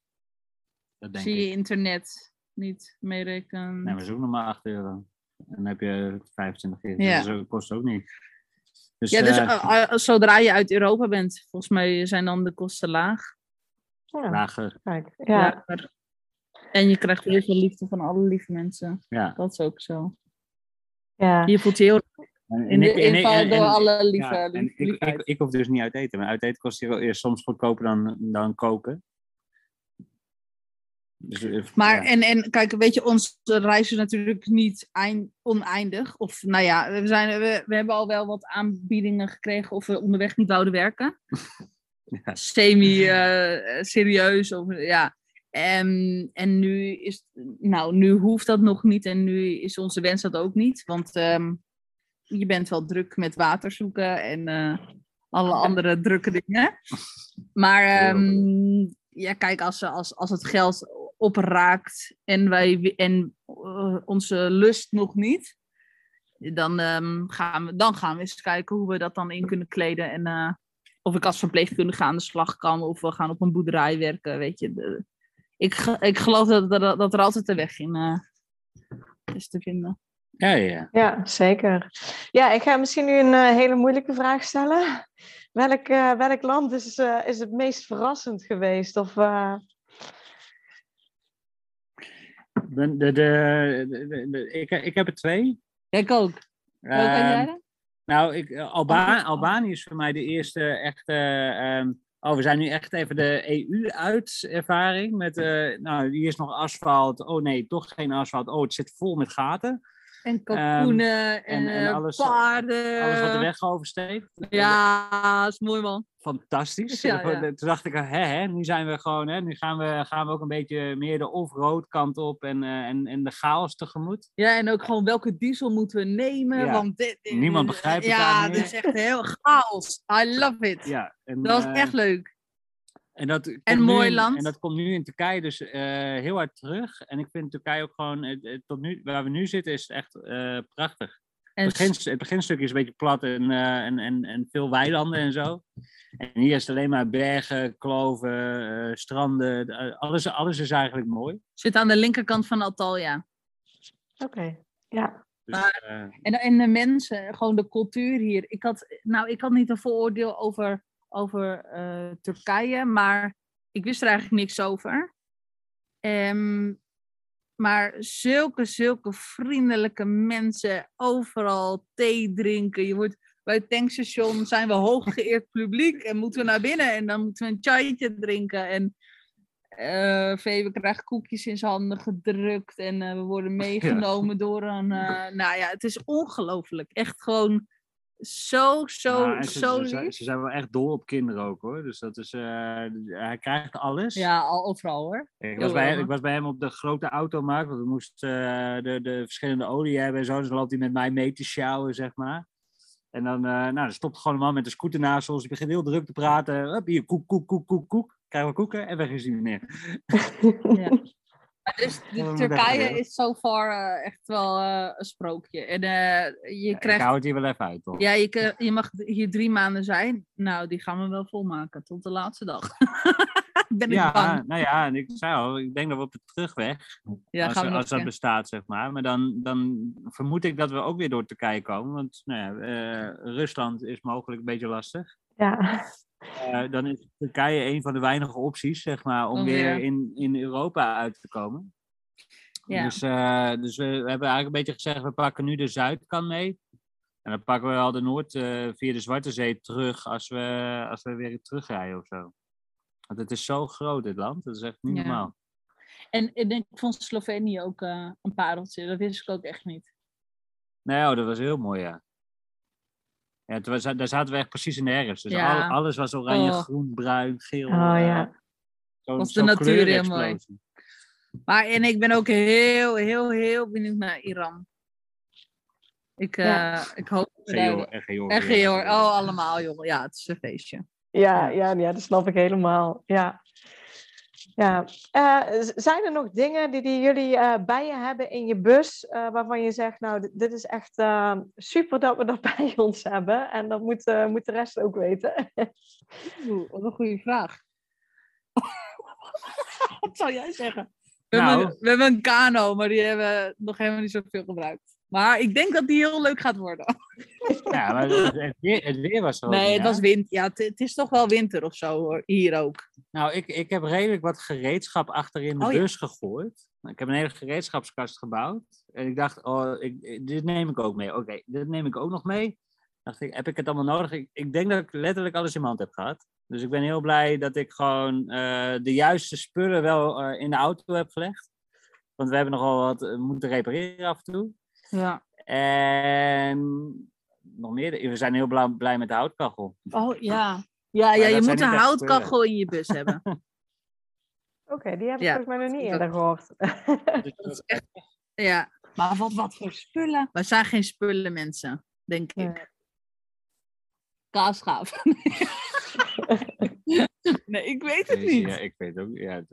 Dat denk
Zie je
ik.
internet niet meerekenen.
Nee, we zoeken nog maar 8 euro. En dan heb je 25 keer.
Ja.
Dus dat kost ook niet. Dus,
ja, dus
eh,
eh, eh, zodra je uit Europa bent, volgens mij zijn dan de kosten laag.
Ja,
lager.
kijk. Ja.
En je krijgt heel veel liefde van alle lieve mensen.
Ja.
Dat is ook zo.
Ja.
Je voelt je heel
En,
in
ik-
inval
en-
door
en-
alle lieve,
ja, en ik, ik, hoef dus niet uit eten. Maar uit eten kost hier wel eerst soms goedkoper dan, dan koken. Dus, eh,
Maar
ja.
en, en kijk, weet je, onze reis is natuurlijk niet eind, oneindig. Of nou ja, we, zijn, we, we hebben al wel wat aanbiedingen gekregen of we onderweg niet wouden werken.
Ja.
Semi-serieus. of ja. En, en nu is, nou, nu hoeft dat nog niet en nu is onze wens dat ook niet. Want ehm, je bent wel druk met water zoeken en eh, alle andere drukke dingen. Maar ehm, ja, kijk, als, als, als het geld opraakt en, wij, en eh, onze lust nog niet, dan, ehm, gaan we, dan gaan we eens kijken hoe we dat dan in kunnen kleden. En, eh, of ik als verpleegkundige aan de slag kan, of we gaan op een boerderij werken, weet je. De- ik, ik geloof dat, dat, dat er altijd een weg in eh, is te vinden.
Ja, ja.
Ja, zeker. Ja, ik ga misschien nu een hele moeilijke vraag stellen. Welk, welk land is, eh, is het meest verrassend geweest? Of, eh,
De, de, de, de- de- ik, ik heb er twee.
Ik ook. Welke heb jij
Ehm,
dan?
Nou, ik, eh, Alba
Oh.
Albanië is voor mij de eerste echte. ehm, oh, we zijn nu echt even de EU-uitservaring. Met, eh, nou, hier is nog asfalt. Oh nee, toch geen asfalt. Oh, het zit vol met gaten.
En kalkoenen en,
en
eh,
alles-
paarden.
Alles wat de weg oversteekt.
Ja, is mooi man.
Fantastisch.
Ja, ja.
Toen dacht ik, hè, hè, nu zijn we gewoon, hè, nu gaan we, gaan we ook een beetje meer de off-road kant op en, eh, en, en de chaos tegemoet.
Ja, en ook gewoon welke diesel moeten we nemen?
Ja.
Want dit,
Niemand begrijpt het
Ja, dit
meer.
is echt heel chaos. I love it.
Ja, en,
Dat was
eh,
echt leuk.
En, dat komt
En
nu
mooi
in-
land.
En dat komt nu in Turkije dus eh, heel hard terug. En ik vind Turkije ook gewoon, tot nu, waar we nu zitten, is het echt eh, prachtig.
En
Het, begin, het beginstukje is een beetje plat en, eh, en, en, en veel weilanden en zo. En hier is het alleen maar bergen, kloven, eh, stranden. alles, alles is eigenlijk mooi.
zit aan de linkerkant van Antalya.
Oké, ja.
Dus,
Maar- En, en de mensen, gewoon de cultuur hier. Ik had, nou, ik had niet een vooroordeel over, over eh, Turkije, maar ik wist er eigenlijk niks over. Ehm, maar zulke, zulke vriendelijke mensen, overal thee drinken. Je wordt, bij het tankstation zijn we hooggeëerd publiek en moeten we naar binnen en dan moeten we een chaytje drinken. En eh Febe krijgt koekjes in zijn handen gedrukt en eh, we worden meegenomen door een. eh, nou ja, het is ongelooflijk. Echt gewoon zo, zo,
en ze,
zo
ze,
lief.
ze zijn wel echt dol op kinderen ook hoor. Dus dat is, eh, hij krijgt alles.
Ja, al overal hoor.
Ik was, bij, ik was bij hem op de grote automarkt, want we moesten eh, de, de verschillende olie hebben en zo. Dus dan loopt hij met mij mee te sjouwen, zeg maar. En dan, eh nou, dan stopt gewoon een man met een scooter naast ons. Die begint heel druk te praten. Hup, hier, koek, koek, koek, koek, koek. Krijgen we koeken en weg is hij weer.
Ja. Maar dus, de Turkije is so far eh, echt wel eh, een sprookje. En eh, je
Ik
krijgt.
hou het hier wel even uit, toch?
Ja, je, mag hier drie maanden zijn. Nou, die gaan we wel volmaken tot de laatste dag. ben ik
Ja,
bang.
nou ja, en ik zei al, ik denk dat we op de terugweg,
Ja,
als,
gaan we nog
als dat bestaat, zeg maar. Maar dan, dan vermoed ik dat we ook weer door Turkije komen. Want nou ja, eh, Rusland is mogelijk een beetje lastig.
ja.
Eh, dan is Turkije een van de weinige opties, zeg maar, om
Om
weer in, in Europa uit te komen.
Ja.
Dus, eh, dus we, we hebben eigenlijk een beetje gezegd, we pakken nu de Zuidkant mee. En dan pakken we al de Noord eh, via de Zwarte Zee terug als we, als we weer terugrijden of zo. Want het is zo groot, dit land. Dat is echt niet
Ja.
normaal.
En, en ik vond Slovenië ook een pareltje. Dat wist ik ook echt niet.
Nee, oh, dat was heel mooi, ja. Ja, het was, daar zaten we echt precies in de herfst. Dus
Ja.
al- alles was oranje,
Oh.
groen, bruin, geel.
Oh
eh,
ja.
zo'n-
Was de natuur heel
kleurenexplosie.
Maar en ik ben ook heel, heel, heel benieuwd naar Iran. Ik,
Ja.
eh, ik hoop.
Georg- En Georgië.
En Georg. Oh, allemaal, joh. Ja, het is een feestje.
Ja, ja, ja, dat snap ik helemaal. Ja. Ja. Eh, zijn er nog dingen die, die jullie eh, bij je hebben in je bus, eh, waarvan je zegt, nou, dit, dit is echt eh, super dat we dat bij ons hebben en dat moet, moet de rest ook weten.
Oeh, wat een goede vraag. wat zou jij zeggen? We,
Nou.
hebben, een- we hebben een kano, maar die hebben we nog helemaal niet zoveel gebruikt. Maar ik denk dat die heel leuk gaat worden.
Ja, maar het, weer, het weer was zo.
Nee, het
ja.
was wind. Ja, het, het is toch wel winter of zo hoor. Hier ook.
Nou, ik, ik heb redelijk wat gereedschap achter in de
Oh, ja.
bus gegooid. Ik heb een hele gereedschapskast gebouwd. En ik dacht, oh, ik, ik- dit neem ik ook mee. Oké, dit neem ik ook nog mee. Dacht ik, heb ik het allemaal nodig? Ik, ik denk dat ik letterlijk alles in mijn hand heb gehad. Dus ik ben heel blij dat ik gewoon eh, de juiste spullen wel eh, in de auto heb gelegd. Want we hebben nogal wat eh, moeten repareren af en toe.
Ja.
En nog meer. We zijn heel blij, blij met de houtkachel.
Oh ja. Ja, ja je moet een houtkachel in je bus hebben.
Oké, die heb ik
Ja,
volgens mij nog niet eerder gehoord.
Dat is
echt- Ja. Maar wat, wat voor spullen? Wij zijn geen spullen mensen, denk ik.
Nee.
Kaasgaaf. nee, ik weet het
Nee,
niet.
Ja, ik weet ook. Ja,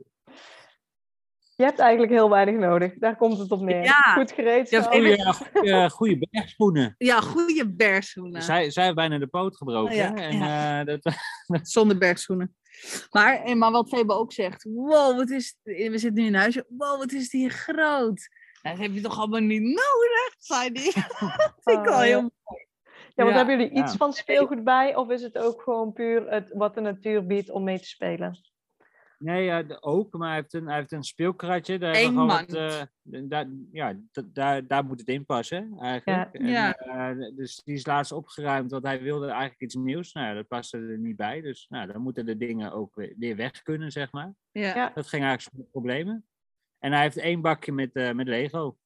Je hebt eigenlijk heel weinig nodig. Daar komt het op neer.
Ja.
Goed gereedschap.
Ja,
Goeie, goeie, goeie bergschoenen.
Ja, goede bergschoenen.
Zij, zij heeft bijna de poot gebroken.
Ja,
en,
ja.
eh, dat,
Zonder bergschoenen. Maar, en- maar wat Febo ook zegt. Wow, wat is... We zitten nu in huis. Wow, wat is die hier groot. Nou, dat heb je toch allemaal niet nodig, zei die. dat vind ik wel
Oh, ja.
heel
Ja, want
Ja.
hebben jullie iets
Ja.
van speelgoed bij? Of is het ook gewoon puur het, wat de natuur biedt om mee te spelen?
Nee, ja, ook. Maar hij heeft een, hij heeft een speelkratje. Daar
Eén mand.
wat, eh, daar, ja, daar, daar moet het in passen, eigenlijk. En,
Ja.
eh, dus die is laatst opgeruimd, want hij wilde eigenlijk iets nieuws. Nou, ja, dat paste er niet bij. Dus nou, dan moeten de dingen ook weer, weer weg kunnen, zeg maar.
Ja.
Dat ging eigenlijk zonder problemen. En hij heeft één bakje met, eh, met Lego.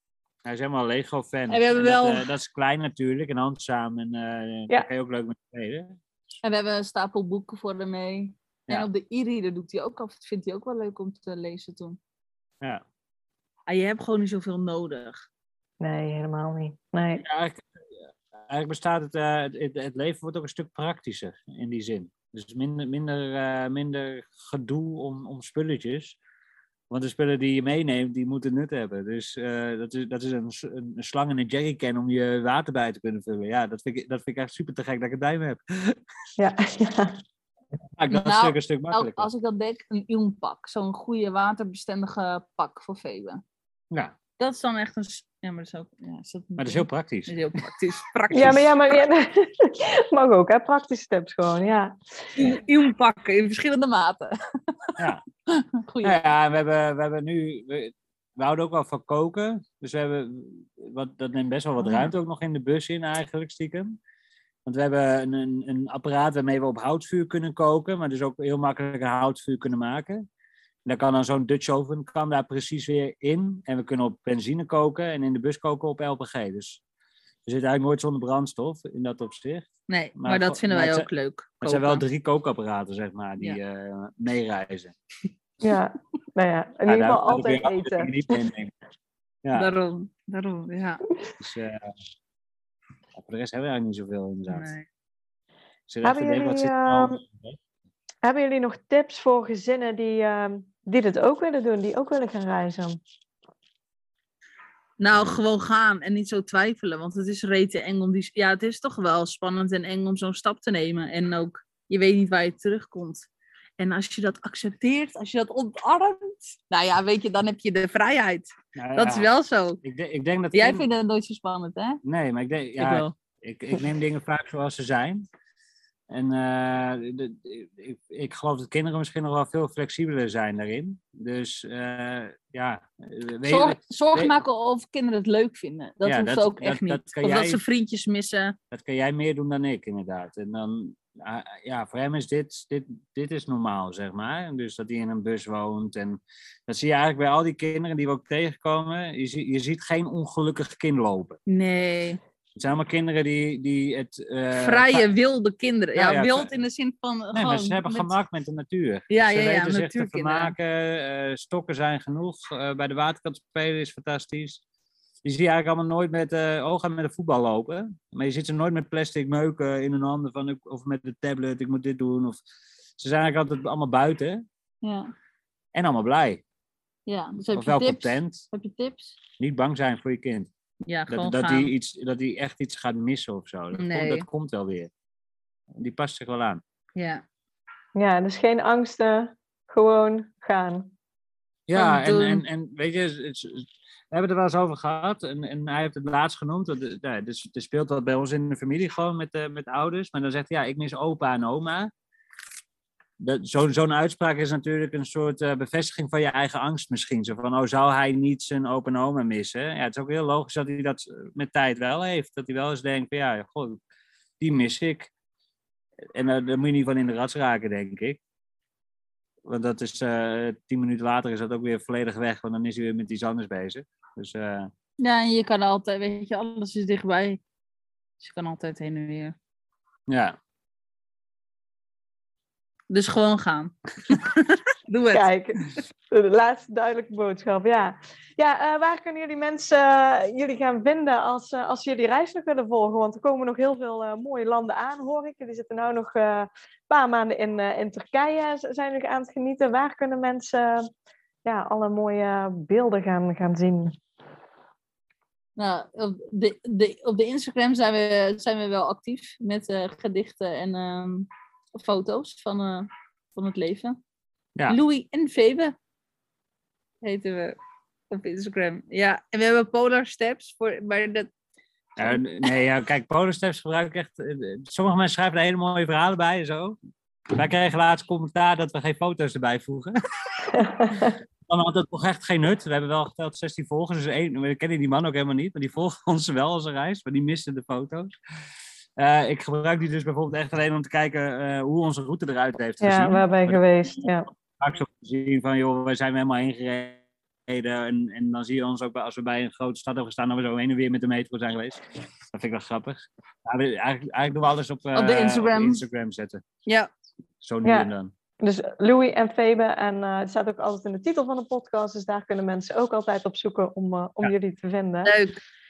Hij is helemaal Lego-fan.
En we hebben
dat,
wel-
dat is klein natuurlijk en handzaam. En eh daar kan je ook leuk mee spelen.
En we hebben een stapel boeken voor hem mee. En
Ja.
op de e-reader doet hij ook af. Vindt hij ook wel leuk om te lezen toen.
Ja.
Ah, je hebt gewoon niet zoveel nodig.
Nee, helemaal niet. Nee.
Ja, eigenlijk, eigenlijk bestaat het, eh, het, leven wordt ook een stuk praktischer in die zin. Dus minder, minder, eh, minder gedoe om, om spulletjes. Want de spullen die je meeneemt, die moeten nut hebben. Dus eh, dat is, dat is een, een, een slang en een jerrycan om je water bij te kunnen vullen. Ja, dat vind ik, dat vind ik echt super te gek dat ik het bij me heb.
Ja. ja.
Maakt dat
Nou,
een stuk, een stuk
Al-
makkelijker.
als ik dat denk, een ilmpak. Zo'n goede waterbestendige pak voor Febe.
Ja,
Dat is dan echt een... Ja, maar dat is ook... Ja, is dat
maar dat is heel praktisch.
Dat is heel praktisch. praktisch.
ja, maar ja, maar ja, mag ook, hè? Praktische tips gewoon, ja.
Ilmpakken in verschillende maten.
Ja.
Goeie.
Nou ja, we hebben, we hebben nu. We, we houden ook wel van koken. Dus we hebben. Wat, dat neemt best wel wat ruimte ook nog in de bus in, eigenlijk, stiekem. Want we hebben een, een, een apparaat waarmee we op houtvuur kunnen koken. Maar dus ook heel makkelijk een houtvuur kunnen maken. En daar kan dan zo'n Dutch oven kan daar precies weer in. En we kunnen op benzine koken en in de bus koken op LPG. Dus we zitten eigenlijk nooit zonder brandstof in dat opzicht.
Nee, maar,
Maar
dat vinden wij ook leuk.
Maar het zijn wel drie kookapparaten, zeg maar, die eh, meereizen.
Ja, nou ja, in ieder geval altijd eten.
niet. Ja.
Daarom, daarom, ja.
Dus, eh, ja, voor de rest hebben we eigenlijk niet zoveel inderdaad.
Nee.
Hebben
denken, wat
jullie,
er nou-
ehm, Hebben jullie nog tips voor gezinnen die, ehm, die dit ook willen doen, die ook willen gaan reizen?
Nou, gewoon gaan en niet zo twijfelen. Want het is rete eng om die... Ja, het is toch wel spannend en eng om zo'n stap te nemen. En ook, je weet niet waar je terugkomt. En als je dat accepteert, als je dat omarmt... Nou ja, weet je, dan heb je de vrijheid.
Nou
Dat
ja,
is wel zo.
Ik, denk- ik denk dat...
Jij vindt het nooit zo spannend, hè?
Nee, maar ik denk...
Ik
Ja,
wel.
ik, ik neem dingen vaak zoals ze zijn. En eh, de- ik, ik geloof dat kinderen misschien nog wel veel flexibeler zijn daarin. Dus eh, ja... weet
Zorg, zorg
weet-
maken of kinderen het leuk vinden. Dat
Ja,
hoeft
dat-
ook
dat-
echt niet.
dat
of dat ze vriendjes missen.
dat kan jij meer doen dan ik, inderdaad. En dan, ja, voor hem is dit, dit, dit is normaal, zeg maar. Dus dat hij in een bus woont. En dat zie je eigenlijk bij al die kinderen die we ook tegenkomen. Je, je ziet geen ongelukkig kind lopen.
Nee.
Het zijn allemaal kinderen die, die het... eh,
Vrije, wilde kinderen. Ja,
Ja, ja,
wild in de zin van...
Nee,
gewoon
maar ze hebben
met-
gemak met de natuur.
Ja,
ze
ja, ja,
weten zich te vermaken. eh, stokken zijn genoeg. eh, bij de waterkant spelen is fantastisch. Je ziet eigenlijk allemaal nooit met uh, ogen met de voetbal lopen. Maar je ziet ze nooit met plastic meuken in hun handen. Van, of met de tablet, ik moet dit doen. Of, ze zijn eigenlijk altijd allemaal buiten.
Ja,
En allemaal blij.
ja. Dus heb
of
je
wel
tips?
content.
Heb je tips?
Niet bang zijn voor je kind.
Ja, gewoon
Dat, dat,
gaan.
die iets, dat die echt iets gaat missen of zo. Dat,
Nee.
komt, dat komt wel weer. Die past zich wel aan.
Ja.
Ja, dus geen angsten, gewoon gaan.
Ja, en, en, en weet je, het is- we hebben het er wel eens over gehad. En, en hij heeft het laatst genoemd. dat- dat- ja, dus, er speelt wat bij ons in de familie gewoon met, eh, met ouders. Maar dan zegt hij, ja, ik mis opa en oma. Dat- Zo'n zo'n uitspraak is natuurlijk een soort eh, bevestiging van je eigen angst misschien. Zo van, oh, zou hij niet zijn opa en oma missen? Ja, het is ook heel logisch dat hij dat eh, met tijd wel heeft. Dat hij wel eens denkt van, ja, god, die mis ik. En eh, daar moet je niet van in de rats raken, denk ik. Want dat is eh, tien minuten later is dat ook weer volledig weg, want dan is hij weer met iets anders bezig. Dus eh,
ja, en je kan altijd, weet je, alles is dichtbij. Dus je kan altijd heen en weer.
ja.
Dus gewoon gaan. Doe het.
Kijk, de laatste duidelijke boodschap, ja. Ja, eh, waar kunnen jullie mensen jullie gaan vinden als, eh, als jullie reis nog willen volgen? Want er komen nog heel veel eh, mooie landen aan, hoor ik. Jullie zitten nu nog eh, paar maanden in, eh, in Turkije, zijn jullie aan het genieten. Waar kunnen mensen ja, alle mooie beelden gaan, gaan zien.
Nou, op de, de, op de Instagram zijn we, zijn we wel actief met eh, gedichten en ehm, foto's van, eh, van het leven.
Ja.
Louis en Febe heten we op Instagram. Ja, en we hebben Polar Steps, voor, maar dat,
Ja, nee, ja, kijk, Polarsteps gebruik ik echt. eh, Sommige mensen schrijven er hele mooie verhalen bij en zo. Wij kregen laatst commentaar dat we geen foto's erbij voegen. Dan had het nog echt geen nut. We hebben wel geteld 16 volgers. Dus één, we kennen die man ook helemaal niet. Maar die volgen ons wel als een reis. Maar die missen de foto's. Eh, ik gebruik die dus bijvoorbeeld echt alleen om te kijken eh, hoe onze route eruit heeft gezien.
ja, waar ben je geweest? Ja.
vaak zo gezien van, joh, we zijn helemaal heen gereden. En, en dan zie je ons ook bij- als we bij een grote stad hebben gestaan, dat we zo heen en weer met de metro zijn geweest. Dat vind ik wel grappig. We- eigenlijk, eigenlijk doen we alles op, eh,
Op de Instagram.
Instagram zetten.
ja,
Zo nu
Ja.
en dan.
Dus Louis en Febe, en eh, het staat ook altijd in de titel van de podcast, dus daar kunnen mensen ook altijd op zoeken om, eh, om
Ja.
jullie te vinden.
leuk.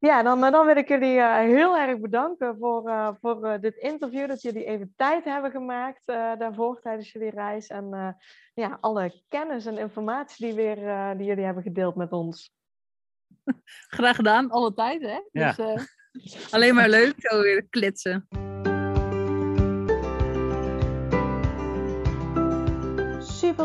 Ja, dan, eh, dan wil ik jullie eh, heel erg bedanken voor, eh, voor eh, dit interview, dat jullie even tijd hebben gemaakt eh, daarvoor tijdens jullie reis en eh, ja, alle kennis en informatie die, weer, eh, die jullie hebben gedeeld met ons.
Graag gedaan, alle tijd, hè?
Ja.
Dus, eh, alleen maar leuk, zo weer kletsen.